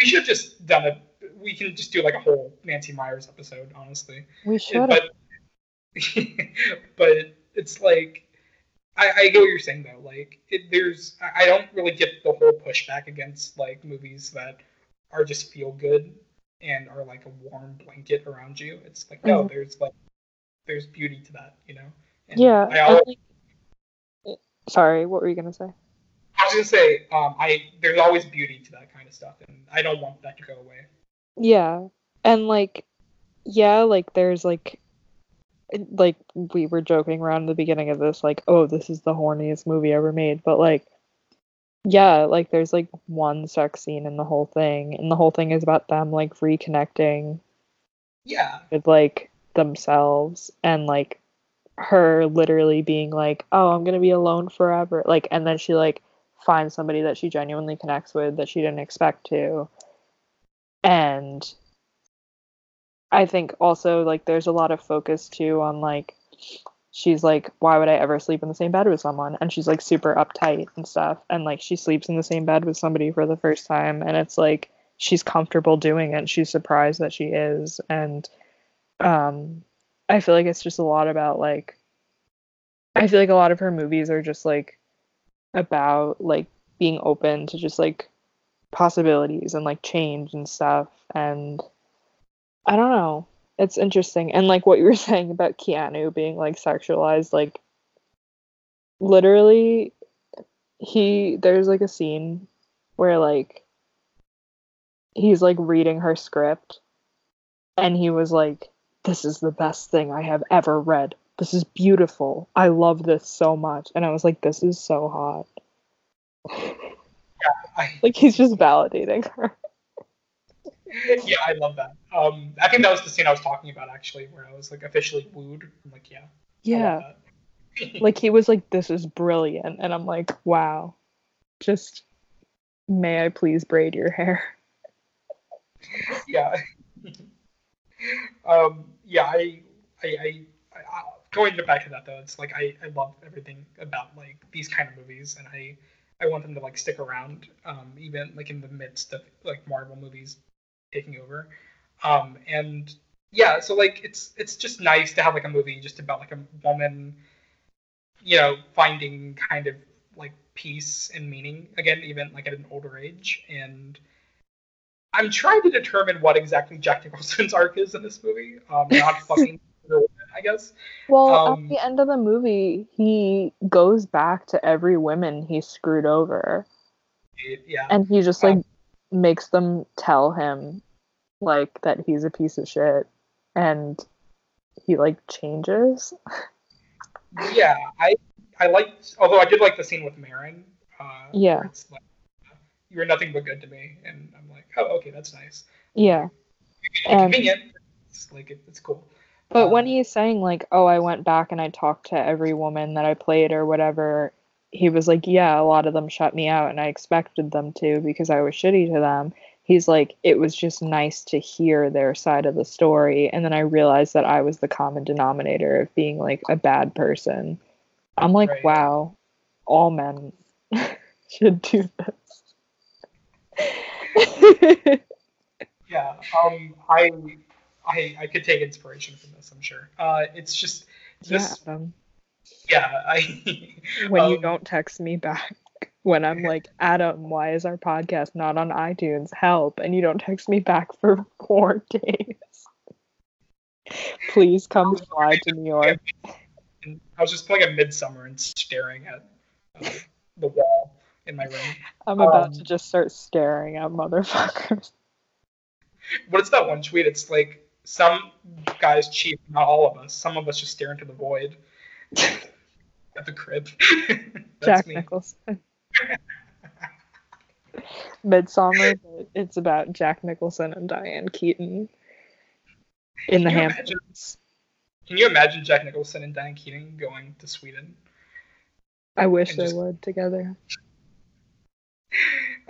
We should have just done it. We can just do like a whole Nancy Meyers episode, honestly. we should but <laughs> but it's like I, I get what you're saying though. Like it, there's I don't really get the whole pushback against like movies that are just feel good and are like a warm blanket around you. It's like no, Mhm. there's like there's beauty to that, you know. And yeah I, I think- sorry what were you gonna say I was gonna say um I there's always beauty to that kind of stuff, and I don't want that to go away. Yeah. And like yeah, like there's like like we were joking around in the beginning of this like, oh, this is the horniest movie ever made, but like yeah, like there's like one sex scene in the whole thing and the whole thing is about them like reconnecting Yeah, with like themselves and like her literally being like, "Oh, I'm to be alone forever." Like and then she like finds somebody that she genuinely connects with that she didn't expect to. And I think also like there's a lot of focus too on like she's like why would I ever sleep in the same bed with someone and she's like super uptight and stuff and like she sleeps in the same bed with somebody for the first time and it's like she's comfortable doing it she's surprised that she is and um I feel like it's just a lot about like I feel like a lot of her movies are just like about like being open to just like possibilities and like change and stuff and I don't know. It's interesting. And like what you were <laughs> saying about Keanu being like sexualized, like literally he there's like a scene where like he's like reading her script and he was like this is the best thing I have ever read. This is beautiful. I love this so much. And I was like this is so hot. I, <laughs> Like he's just validating her. yeah, I love that. Um, I think that was the scene I was talking about actually, where I was like officially wooed. I'm like, yeah, Yeah. <laughs> like he was like this is brilliant and i'm like wow just may i please braid your hair yeah. <laughs> um, yeah, I, I, I, I, going back to that though, it's like I, I love everything about like these kind of movies, and I, I want them to like stick around, um, even like in the midst of like Marvel movies taking over. Um, and yeah, so like it's it's just nice to have like a movie just about like a woman, you know, finding kind of like peace and meaning again, even like at an older age. And I'm trying to determine what exactly Jack Nicholson's arc is in this movie. Um, not <laughs> fucking, I guess. Well, Um, at the end of the movie, he goes back to every woman he screwed over, Yeah. and he just like makes them tell him like that he's a piece of shit, and he like changes. yeah, I I liked, although I did like the scene with Marin. Uh, Yeah. It's like, you were nothing but good to me, and I'm like, oh, okay, that's nice. Yeah. And- Convenient. It's like it, it's cool. But when Um, he's saying like, "Oh, I went back and I talked to every woman that I played or whatever," he was like, "Yeah, a lot of them shut me out, and I expected them to because I was shitty to them." He's like, "It was just nice to hear their side of the story, and then I realized that I was the common denominator of being like a bad person." I'm like, Right. "Wow, all men <laughs> should do this." <laughs> Yeah, um, I, I, I could take inspiration from this. I'm sure. Uh, it's just yeah, this. Adam. Yeah, I. <laughs> when you um, don't text me back when I'm like, Adam, why is our podcast not on iTunes? Help. And you don't text me back for <laughs> four days. Please come fly to New York. I was just playing a Midsommar and staring at uh, the wall in my room. I'm about to Um, just start staring at motherfuckers. <laughs> What is that one tweet? It's like some guys cheat, not all of us. Some of us just stare into the void <laughs> at the crib. <laughs> That's Jack me. Nicholson. Midsommar, but it's about Jack Nicholson and Diane Keaton in the Can you Hamptons. imagine- Can you imagine Jack Nicholson and Diane Keaton going to Sweden? I wish they just- would together.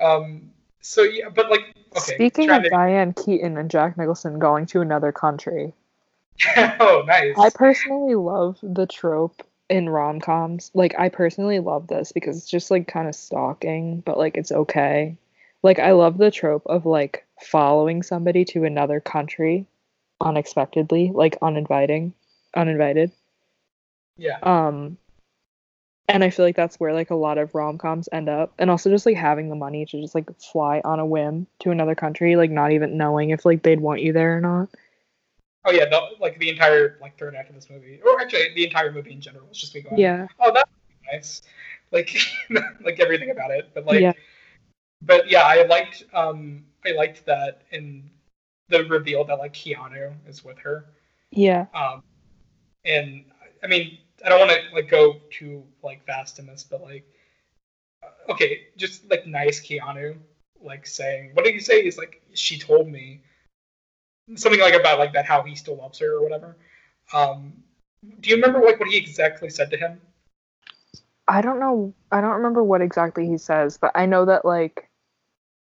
Um. So yeah, but like, okay. Speaking of to- Diane Keaton and Jack Nicholson going to another country, <laughs> oh, nice. I personally love the trope in rom coms. Like, I personally love this because it's just like kind of stalking, but like it's okay. Like, I love the trope of like following somebody to another country unexpectedly, like uninviting, uninvited. yeah. Um, and I feel like that's where like a lot of rom coms end up, and also just like having the money to just like fly on a whim to another country, like not even knowing if like they'd want you there or not. Oh yeah. The, like the entire like third act of this movie, or actually the entire movie in general, was just me going. Yeah, Oh, that's nice. Like, <laughs> like everything about it, but like, Yeah. but yeah, I liked um I liked that in the reveal that like Keanu is with her. yeah, Um, and I mean, I don't want to like go too like fast in this, but like, uh, okay, just like nice Keanu, like saying, what did he say? He's like, she told me something like about like that how he still loves her or whatever. Um, do you remember like what he exactly said to him? I don't know. I don't remember what exactly he says, but I know that like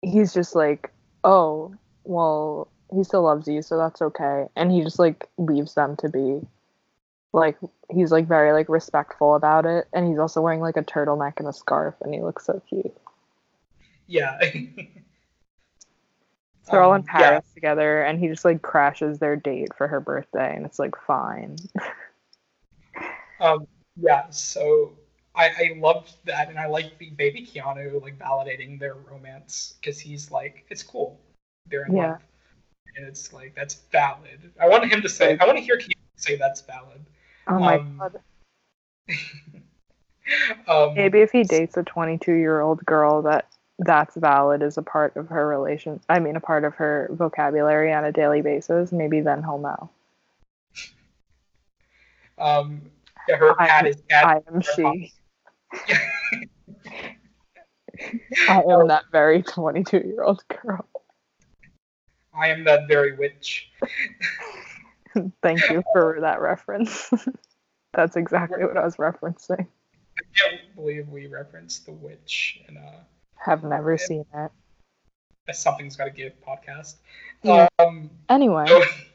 he's just like, oh, well, he still loves you, so that's okay, and he just like leaves them to be. Like he's like very like respectful about it, and he's also wearing like a turtleneck and a scarf, and he looks so cute. Yeah. <laughs> They're all in Um, Paris together, and he just like crashes their date for her birthday, and it's like fine. <laughs> Um, yeah. So I, I loved that, and I like the baby Keanu like validating their romance because he's like, it's cool. They're in Yeah. love, and it's like that's valid. I want him to say. I want to hear Keanu say that's valid. Oh my Um, god. <laughs> Um, Maybe if he dates a 22 year old girl, that that's valid as a part of her relation. I mean, a part of her vocabulary on a daily basis. Maybe then he'll know. Um, yeah, her I- cat is cat. <laughs> I am she. I am that very 22 year old girl. I am that very witch. <laughs> <laughs> Thank you for that reference. <laughs> that's exactly what I was referencing. I can't believe we referenced the witch in a, Have never seen it. something's got to give podcast. Yeah. Um, Anyway,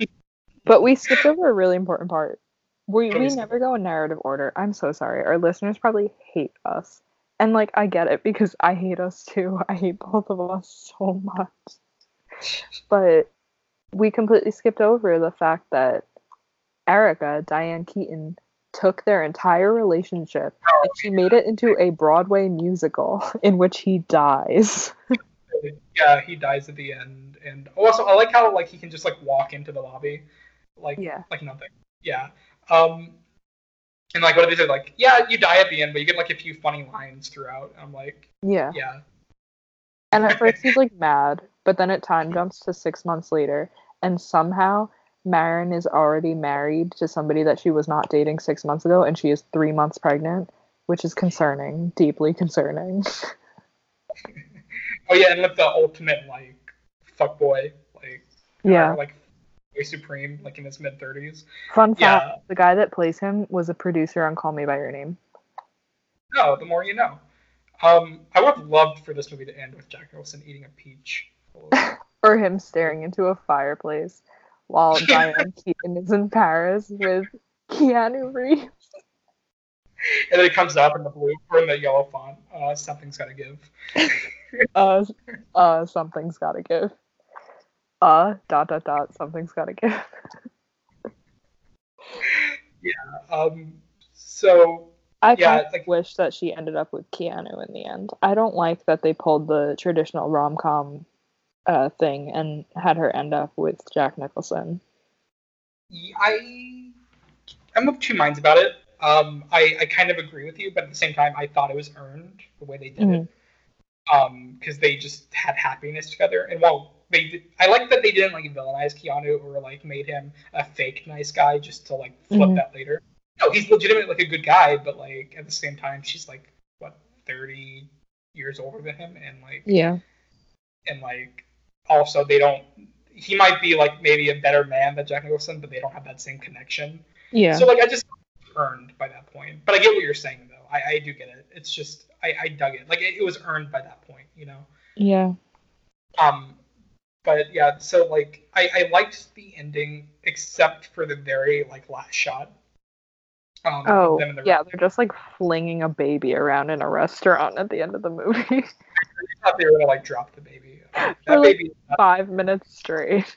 <laughs> but we skipped over a really important part. We we never go in narrative order. I'm so sorry. Our listeners probably hate us. And like I get it because I hate us too. I hate both of us so much. But we completely skipped over the fact that Erica, Diane Keaton, took their entire relationship and she made it into a Broadway musical <laughs> in which he dies. <laughs> Yeah, he dies at the end, and also I like how like he can just like walk into the lobby, like Yeah. like nothing. Yeah. Um, and like what do they say? Like, yeah, you die at the end, but you get like a few funny lines throughout. I'm like, Yeah. yeah, And at first he's like <laughs> mad, but then it time jumps to six months later, and somehow Marin is already married to somebody that she was not dating six months ago, and she is three months pregnant, which is concerning, deeply concerning. <laughs> oh yeah, and like the ultimate like fuck boy, like yeah. or, like way supreme, like in his mid thirties. Fun fact: Yeah. the guy that plays him was a producer on Call Me by Your Name. No, the more you know. Um, I would have loved for this movie to end with Jack Nicholson eating a peach. <laughs> Or him staring into a fireplace while <laughs> Diane Keaton is in Paris with Keanu Reeves. and then it comes up in the blue or in the yellow font. Uh, something's got to give. <laughs> Uh, uh, something's gotta give. Uh, dot dot dot, something's gotta give. <laughs> Yeah. Um, so I Yeah, kind of like- wish that she ended up with Keanu in the end. I don't like that they pulled the traditional rom com uh, thing and had her end up with Jack Nicholson. I I'm of two minds about it. Um, I, I kind of agree with you, but at the same time, I thought it was earned the way they did it. Um, because they just had happiness together, and while they, did, I like that they didn't like villainize Keanu or like made him a fake nice guy just to like flip Mhm. that later. No, he's legitimately like a good guy, but like at the same time, she's like what thirty years older than him, and like Yeah. and like also they don't. He might be like maybe a better man than Jack Nicholson, but they don't have that same connection. Yeah. So like I just earned by that point. But I get what you're saying though. I, I do get it. It's just I, I dug it. Like it, it was earned by that point, you know. yeah. Um but yeah, so like I, I liked the ending except for the very like last shot. Um Oh, the yeah, they're just like flinging a baby around in a restaurant at the end of the movie. <laughs> I thought they were gonna like drop the baby. Um, For, like, baby Five minutes straight.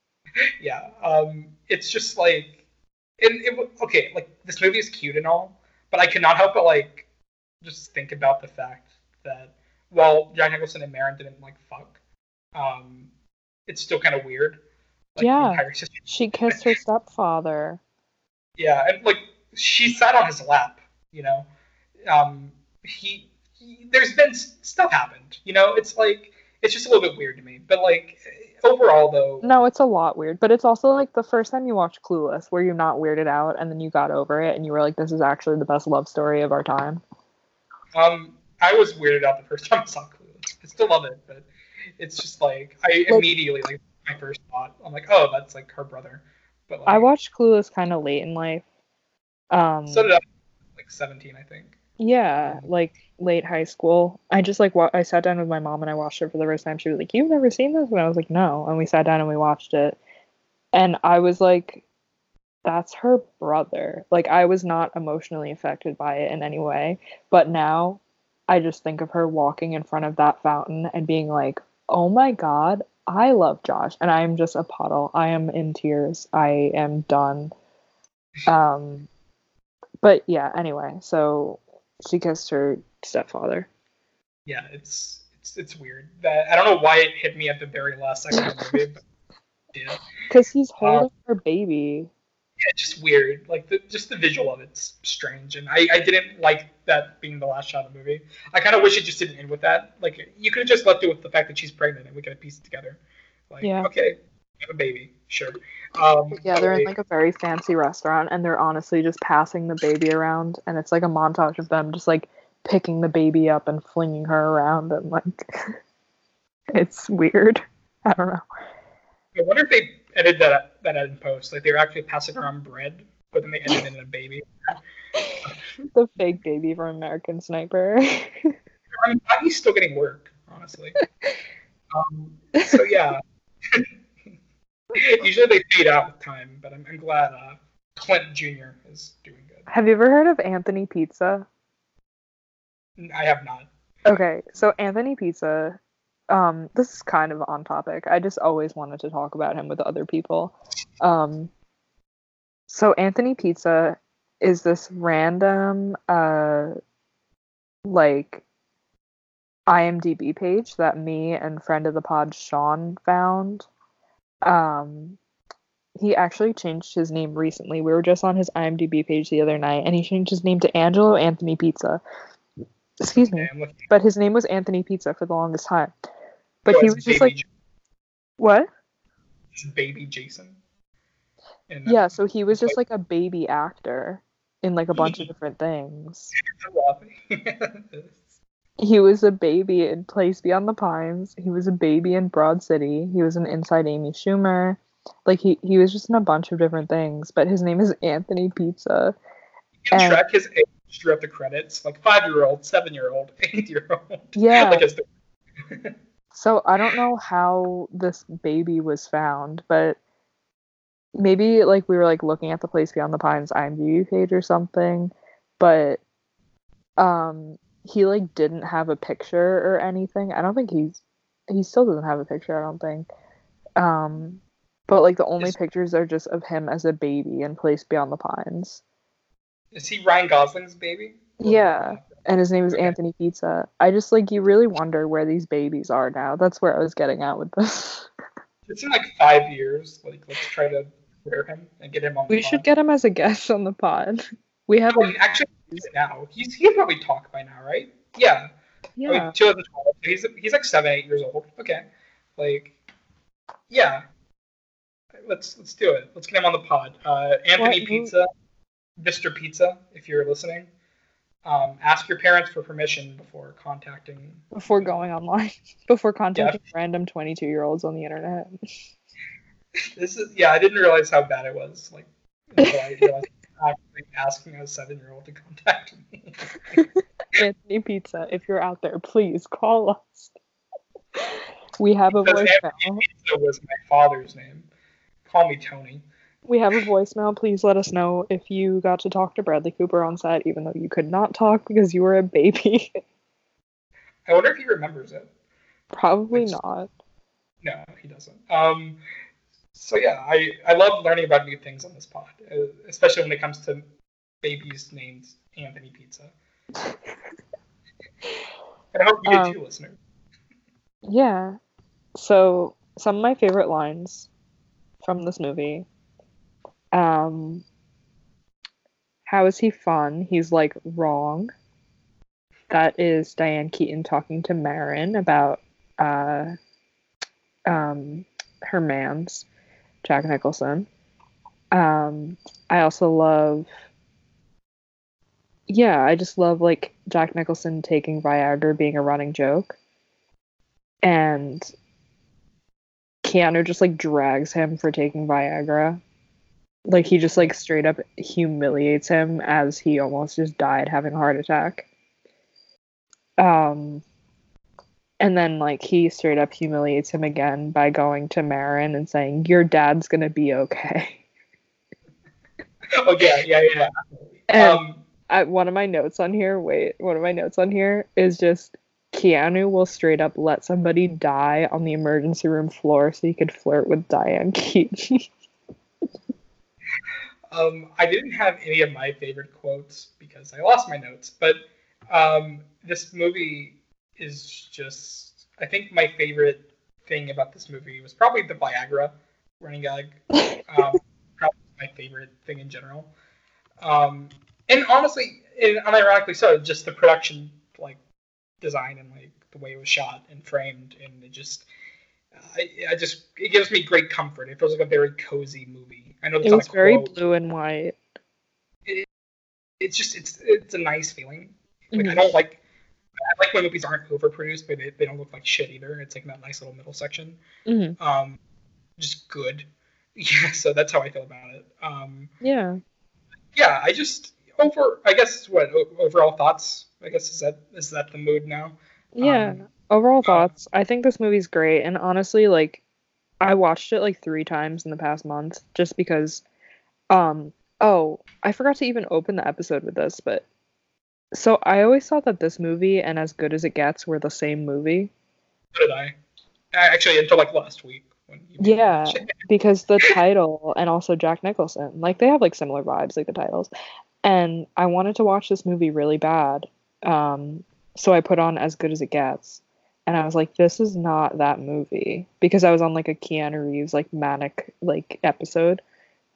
<laughs> yeah. Um it's just like and it okay, like this movie is cute and all, but I cannot help but like just think about the fact that while Jack Nicholson and Marin didn't like fuck, um, it's still kind of weird. Like, Yeah. She kissed her stepfather. Yeah, and like she sat on his lap, you know. Um, he there's been stuff happened, you know. It's like it's just a little bit weird to me, but like overall though, No, it's a lot weird, but it's also like the first time you watched Clueless, where you're not weirded out, and then you got over it, and you were like, "This is actually the best love story of our time." um, I was weirded out the first <laughs> time I saw Clueless. I still love it, but it's just like I Like- immediately like my first thought. I'm like, oh, that's like her brother. But like, I watched Clueless kind of late in life. Um, so did I. Like 17, I think. Yeah, like late high school. I just like wa- I sat down with my mom and I watched it for the first time. She was like, "You've never seen this?" And I was like, "No." And we sat down and we watched it, and I was like, "That's her brother." Like I was not emotionally affected by it in any way, but now I just think of her walking in front of that fountain and being like, "Oh my god." I love Josh and I am just a puddle. I am in tears. I am done. Um but yeah, anyway, so she kissed her stepfather. Yeah, it's it's it's weird. That I don't know why it hit me at the very last second of the movie, but yeah, Because he's uh, holding her baby. yeah, it's just weird. Like the just the visual of it's strange, and I I didn't like that being the last shot of the movie. I kind of wish it just didn't end with that. Like you could have just left it with the fact that she's pregnant, and we could have pieced it together. Like Yeah. okay, have a baby, sure. Um, Yeah, they're in like a very fancy restaurant and they're honestly just passing the baby around and it's like a montage of them just like picking the baby up and flinging her around and like <laughs> it's weird. I don't know. I wonder if they edited that that in post. Like they were actually passing around bread, but then they <laughs> edited in a baby. The fake baby from American Sniper. I'm glad he's still getting work, honestly. <laughs> Um, so yeah. <laughs> Usually they fade out with time, but I'm, I'm glad uh, Clint Jr. is doing good. Have you ever heard of Anthony Pizza? I have not. Okay, so Anthony Pizza, um, this is kind of on topic. I just always wanted to talk about him with other people. Um, so Anthony Pizza is this random, uh, like IMDb page that me and friend of the pod Sean found. Um, he actually changed his name recently. We were just on his IMDb page the other night, and he changed his name to Angelo Anthony Pizza. Excuse me Okay, I'm but his name was Anthony Pizza for the longest time. But he was just like, what? J- Baby Jason. And, Yeah, so he was just like a baby actor in like a bunch of different things. <laughs> He was a baby in Place Beyond the Pines. He was a baby in Broad City. He was an Inside Amy Schumer. Like he he was just in a bunch of different things. But his name is Anthony Pizza. you can and- track his age throughout the credits, like five year old, seven year old, <laughs> eight year old. Yeah. <laughs> like his, So I don't know how this baby was found, but maybe like we were like looking at the place beyond the pines IMDb page or something, but um he like didn't have a picture or anything. I don't think he's he still doesn't have a picture, I don't think. Um but like the only Is- pictures are just of him as a baby in Place Beyond the Pines. is he Ryan Gosling's baby? Yeah. And his name is Okay. Anthony Pizza. I just like you really wonder where these babies are now. That's where I was getting at with this. <laughs> It's in like five years. Like, let's try to him and get him on. the We should get him as a guest on the pod. We have Oh, a actually, he's now he's he can probably talk by now, right? Yeah. I yeah. mean, 2012. He's he's like seven, eight years old. Okay. Like, yeah. Let's let's do it. Let's get him on the pod. Uh, Anthony What- Pizza, Mr. Pizza, if you're listening. Um, ask your parents for permission before contacting. Before going online, <laughs> before contacting random twenty-two-year-olds on the internet. This is yeah. I didn't realize how bad it was. Like, until I realized <laughs> actually asking a seven-year-old to contact me. <laughs> Anthony Pizza, if you're out there, please call us. We have a Because voicemail. Anthony Pizza was my father's name. Call me Tony. We have a voicemail. Please let us know if you got to talk to Bradley Cooper on set, even though you could not talk because you were a baby. I wonder if he remembers it. Probably not. No, he doesn't. Um, so yeah, I, I love learning about new things on this pod, uh, especially when it comes to babies named Anthony Pizza. and I hope you Um, do too, listener. Yeah. So some of my favorite lines from this movie. Um How is he fun? He's like wrong. That is Diane Keaton talking to Marin about uh um her man's Jack Nicholson. Um I also love yeah, I just love like Jack Nicholson taking Viagra being a running joke and Keanu just like drags him for taking Viagra. Like he just like straight up humiliates him as he almost just died having a heart attack. Um and then like he straight up humiliates him again by going to Marin and saying, Your dad's gonna be okay. Oh yeah, yeah, yeah. <laughs> And Um, I, one of my notes on here, wait, one of my notes on here is just Keanu will straight up let somebody die on the emergency room floor so he could flirt with Diane Keaton. <laughs> um, I didn't have any of my favorite quotes because I lost my notes, but um, this movie is just. I think my favorite thing about this movie was probably the Viagra running gag. <laughs> Um, probably my favorite thing in general. Um, and honestly, and unironically so, just the production like design and like the way it was shot and framed, and it just. I, I just it gives me great comfort. It feels like a very cozy movie. I know it's it was very quote. blue and white. It's just it's it's a nice feeling. Like I Mhm. don't like I like when movies aren't overproduced, but they, they don't look like shit either. It's like that nice little middle section. Mhm. Um, just good. <laughs> Yeah, so that's how I feel about it. Um, Yeah. yeah, I just over. I guess what overall thoughts. I guess is that is that the mood now? Yeah. Um, Overall thoughts. I think this movie's great and honestly like I watched it like 3 times in the past month just because um oh, I forgot to even open the episode with this, but So I always thought that this movie and As Good as It Gets were the same movie. So did I. Actually, until like last week Yeah, <laughs> because the title and also Jack Nicholson, like they have like similar vibes, like the titles. And I wanted to watch this movie really bad. Um, so I put on As Good as It Gets. And I was like, this is not that movie. Because I was on like a Keanu Reeves like manic like episode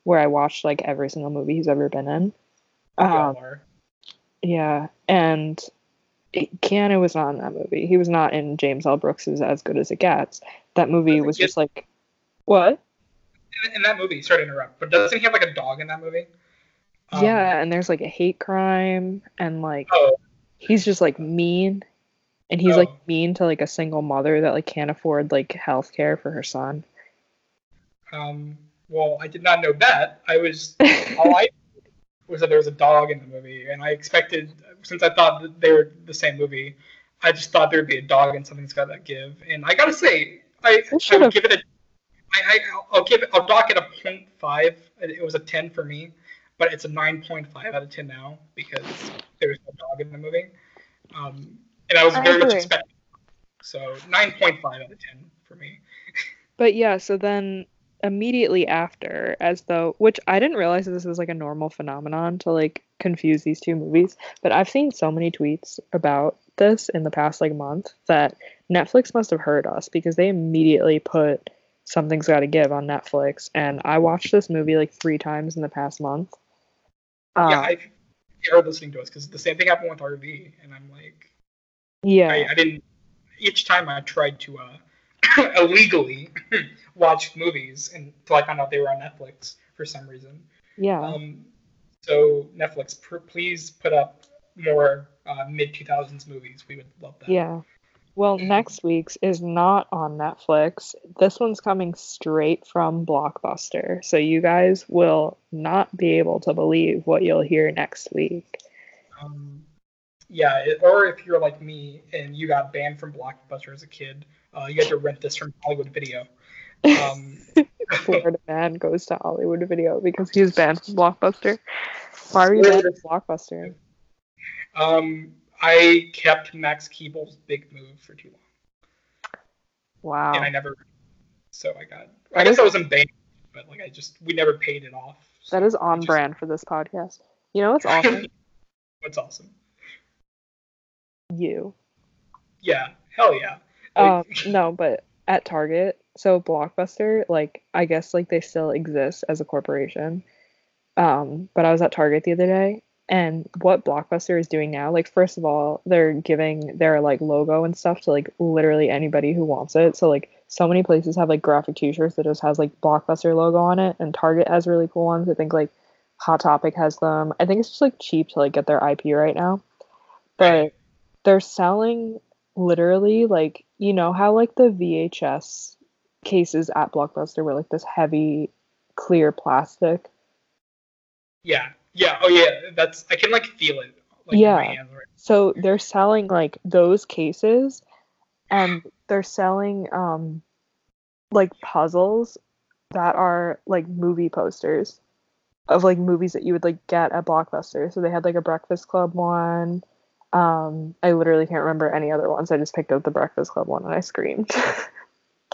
where I watched like every single movie he's ever been in. Um. Yeah, and it, Keanu was not in that movie. He was not in James L. Brooks's As Good as It Gets. That movie was just like, what? In, in that movie, sorry to interrupt, but doesn't he have like a dog in that movie? Um, yeah, and there's like a hate crime, and like Oh, he's just like mean, and he's Oh. like mean to like a single mother that like can't afford like health care for her son. um, well, I did not know that. I was <laughs> all I was that there was a dog in the movie, and I expected since I thought that they were the same movie, I just thought there'd be a dog and something's got that give. And I gotta say, I, I would give it a. I, I I'll give it. I'll dock it a five. It was a 10 for me, but it's a 9.5 out of 10 now because there was no dog in the movie. Um, and I was I very much agree. expecting. So 9.5 out of 10 for me. <laughs> But yeah, so then immediately after, as though, which I didn't realize this was like a normal phenomenon to like confuse these two movies, but I've seen so many tweets about this in the past like month that Netflix must have heard us because they immediately put Something's Gotta Give on Netflix, and I watched this movie like three times in the past month. Uh, yeah, I they are listening to us because the same thing happened with RV, and I'm like, yeah, I, I didn't. Each time I tried to uh, <laughs> illegally <laughs> watched movies until I found out they were on Netflix for some reason. yeah. Um, so Netflix, pr- please put up more uh, mid 2000s movies. We would love that. Yeah. Well, next week's is not on Netflix. This one's coming straight from Blockbuster. So you guys will not be able to believe what you'll hear next week. Um, yeah, or if you're like me and you got banned from Blockbuster as a kid, uh, you had to rent this from Hollywood Video. Um, <laughs> Florida man goes to Hollywood Video because he was banned from Blockbuster. Why were you banned from Blockbuster? um, I kept Max Keeble's Big Move for too long. Wow. and I never. So I got. That I guess is- I wasn't banned, but like I just we never paid it off. so That is on just- brand for this podcast. You know what's awesome? <laughs> That's awesome. you. Yeah, hell yeah. Um, no, but at Target, so Blockbuster, like I guess like they still exist as a corporation. Um, but I was at Target the other day, and what Blockbuster is doing now, like first of all, they're giving their like logo and stuff to like literally anybody who wants it. So like so many places have like graphic t-shirts that just has like Blockbuster logo on it, and Target has really cool ones. I think like Hot Topic has them. I think it's just like cheap to like get their IP right now. But they're selling literally like you know how like the VHS cases at Blockbuster were like this heavy clear plastic. yeah, yeah. Oh yeah, that's I can like feel it. Like, Yeah. In my hands right So they're selling like those cases and they're selling um like puzzles that are like movie posters of like movies that you would like get at Blockbuster. So they had like a Breakfast Club one. Um I literally can't remember any other ones. I just picked up the Breakfast Club one and I screamed.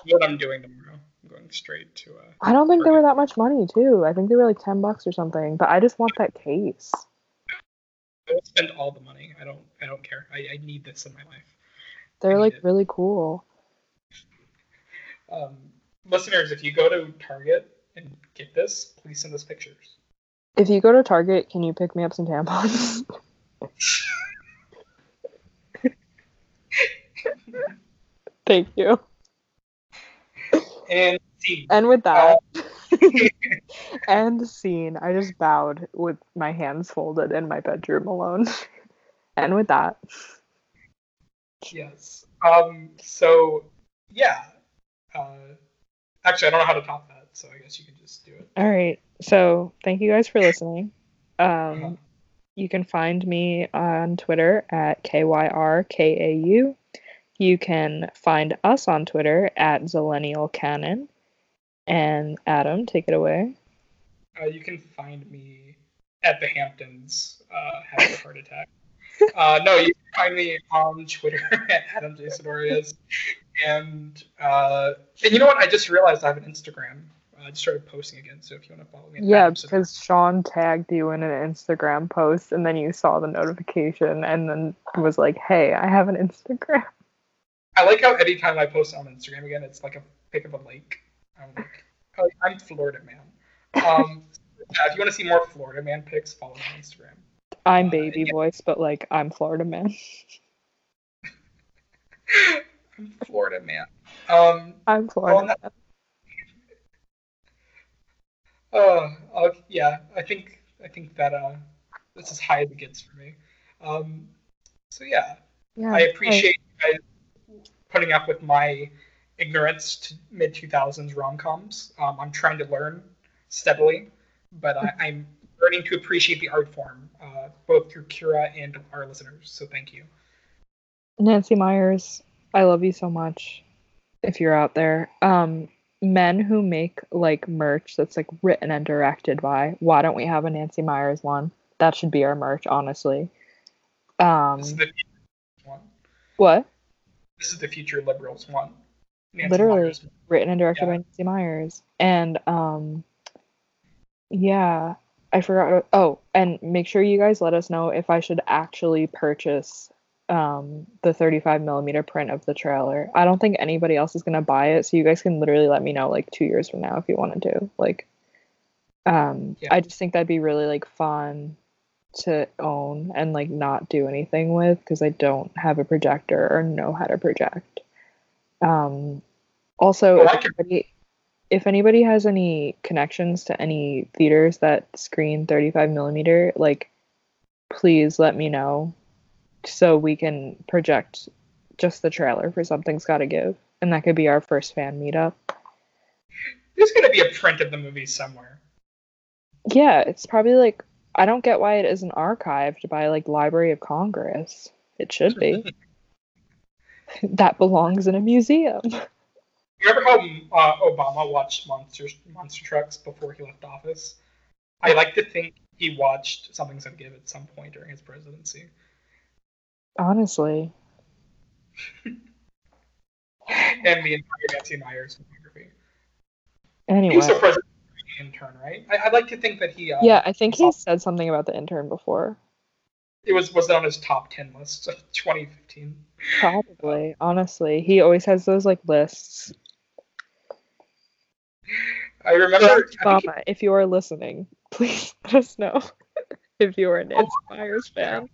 what I'm doing tomorrow. I'm going straight to. Uh, I don't think they were that much money too. I think they were like 10 bucks or something, but I just want that case. I will spend all the money. I don't. I don't care. I, I need this in my life. They're like it. really cool. <laughs> Um, listeners, if you go to Target and get this, please send us pictures. If you go to Target, can you pick me up some tampons? <laughs> <laughs> Thank you. And see. And with that, <laughs> and scene, I just bowed with my hands folded in my bedroom alone. <laughs> and with that, Yes. Um. So, yeah. Uh, actually, I don't know how to top that, so I guess you can just do it. all right. So thank you guys for listening. Uh-huh. Um, you can find me on Twitter at KYRKAU. You can find us on Twitter at Zillennial Canon. And Adam, take it away. Uh, you can find me at the Hamptons uh, having a heart attack. <laughs> Uh, no, you can find me on Twitter <laughs> at Adam J. Sidorius. And, uh, and you know what? I just realized I have an Instagram. I just started posting again, so if you want to follow me. Yeah, Adam Sidorius- because Sean tagged you in an Instagram post and then you saw the notification and then was like, hey, I have an Instagram. I like how anytime I post on Instagram again, it's like a pic of a lake. I'm like, oh, I'm Florida man. Um, <laughs> yeah, if you want to see more Florida man pics, follow me on Instagram. I'm Uh, baby yeah. voice, but like, I'm Florida man. <laughs> I'm Florida man. Um, I'm Florida that- man. uh, yeah, I think I think that uh, this is high as it gets for me. Um, so yeah, Yeah, I appreciate you guys putting up with my ignorance to mid 2000s rom coms. Um, I'm trying to learn steadily, but I, I'm learning to appreciate the art form, uh, both through Kyra and our listeners. So thank you. Nancy Meyers, I love you so much. If you're out there, um, men who make like merch that's like written and directed by. Why don't we have a Nancy Meyers one? That should be our merch, honestly. Um, This is the future one. what? This is the future liberals one. Nancy Literally. Meyers. Written and directed Yeah. by Nancy Meyers, and um, yeah, I forgot. Oh, and make sure you guys let us know if I should actually purchase um the 35 millimeter print of the trailer. I don't think anybody else is gonna buy it, so you guys can literally let me know like two years from now if you wanted to. Like, um, Yeah. I just think that'd be really like fun to own and like not do anything with because I don't have a projector or know how to project. Um, also, Well, if I can- anybody, if anybody has any connections to any theaters that screen 35 millimeter, like, please let me know so we can project just the trailer for Something's Gotta Give. And that could be our first fan meetup. There's gonna be a print of the movie somewhere. Yeah, it's probably like, I don't get why it isn't archived by like Library of Congress. It should be. <laughs> that belongs in a museum. You remember how uh, Obama watched monster monster trucks before he left office? I like to think he watched Something's Gonna Give at some point during his presidency. Honestly. <laughs> And the entire Nancy Meyers filmography. He Anyway. was the president intern, right? I, I'd like to think that he. Uh, Yeah, I think he said something about the intern before. It was was on his top ten list of <laughs> 2015. Probably, honestly. He always has those like lists. I remember. I he- Obama, if you are listening, <laughs> please let us know <laughs> if you are an Meyers fan.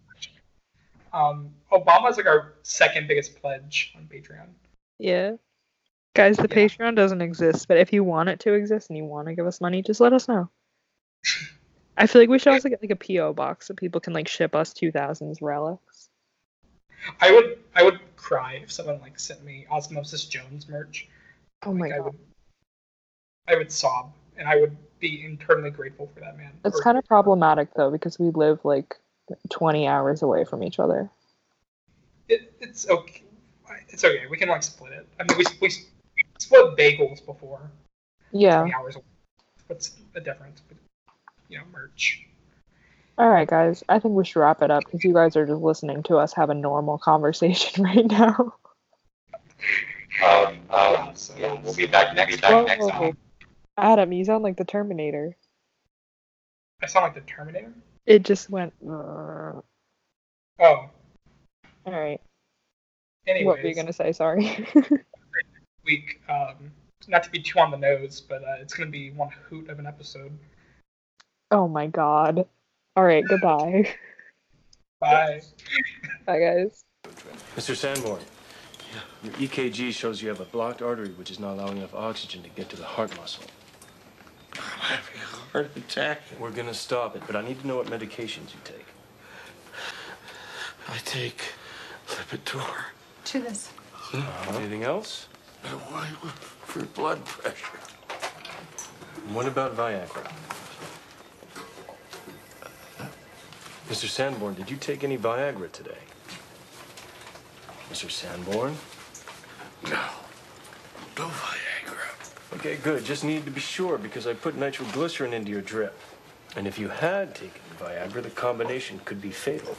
um, Obama's like our second biggest pledge on Patreon. Yeah. Guys, the Yeah. Patreon doesn't exist, but if you want it to exist and you want to give us money, just let us know. I feel like we should also get like a PO box so people can like ship us 2000s relics. I would I would cry if someone like sent me Osmosis Jones merch. Oh my Like, I god. would I would sob and I would be internally grateful for that man. It's Or- kind of problematic though because we live like 20 hours away from each other. it, it's okay. It's okay. We can like split it. I mean, we we split bagels before Yeah. hours. What's the difference? But, you know, merch. All right, guys. I think we should wrap it up because you guys are just listening to us have a normal <laughs> conversation <laughs> right now. Um, Yeah, um, so- we'll, we'll be back next, be back next Whoa. time. Adam, you sound like the Terminator. I sound like the Terminator. It just went. "Uh." Oh, All right. anyways, What were you gonna say? Sorry. <laughs> week. Um, not to be too on the nose, but uh, it's gonna be one hoot of an episode. oh my god. All right. Goodbye. Bye. Bye, guys. Mr. Sanborn, your EKG shows you have a blocked artery which is not allowing enough oxygen to get to the heart muscle. I'm having a heart attack. We're gonna stop it, but I need to know what medications you take. I take Lipitor. To this. Anything else? Why for blood pressure? What about Viagra? Mr. Sanborn, did you take any Viagra today? Mr. Sanborn? No. No Viagra. Okay, good. Just need to be sure because I put nitroglycerin into your drip. And if you had taken Viagra, the combination could be fatal.